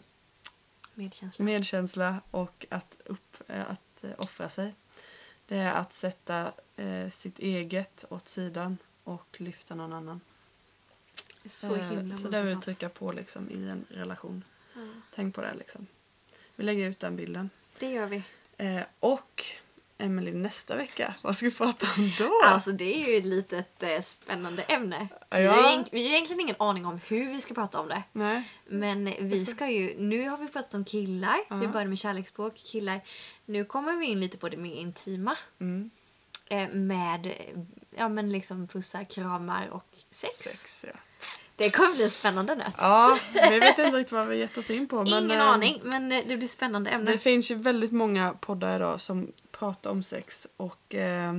Medkänsla. medkänsla och att, upp, eh, att eh, offra sig. Det är att sätta eh, sitt eget åt sidan och lyfta någon annan. så Eh, himla så bra det vill citat. trycka på liksom, i en relation. Ja. Tänk på det. liksom. Vi lägger ut den bilden. Det gör vi. Eh, och Emily nästa vecka, vad ska vi prata om då? Alltså det är ju ett litet eh, spännande ämne. Vi, Ja. har vi har ju egentligen ingen aning om hur vi ska prata om det. Nej. Men vi ska ju, nu har vi pratat om killar, vi Ja. började med kärleksspråk, killar. Nu kommer vi in lite på det mer intima. Mm. Eh, med ja, men liksom pussar, kramar och sex. Sex, ja. Det kommer bli en spännande nöt. Ja, vi vet inte riktigt vad vi gett oss in på. Men, Ingen eh, aning, men eh, det blir spännande ämne. Det finns ju väldigt många poddar idag som pratar om sex och eh,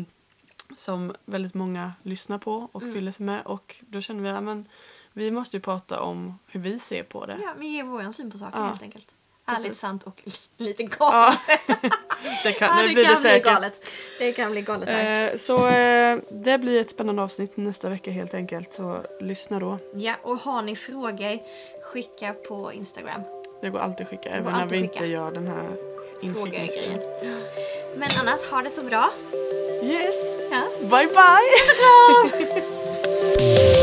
som väldigt många lyssnar på och Mm. fyller sig med. Och då känner vi att men, vi måste ju prata om hur vi ser på det. Ja, vi ger vår syn på saken Ja. helt enkelt. Precis. Ärligt, sant och [laughs] lite galet. Ja, [laughs] det kan, Ja, det det blir kan det säkert. bli galet. Det kan bli galet. Eh, så eh, det blir ett spännande avsnitt nästa vecka helt enkelt. Så lyssna då. Ja, och har ni frågor, skicka på Instagram. Det går alltid att skicka, även när vi skicka. inte gör den här Frågegrejen. Men annars, ha det så bra. Yes! Ja. Bye bye! [laughs]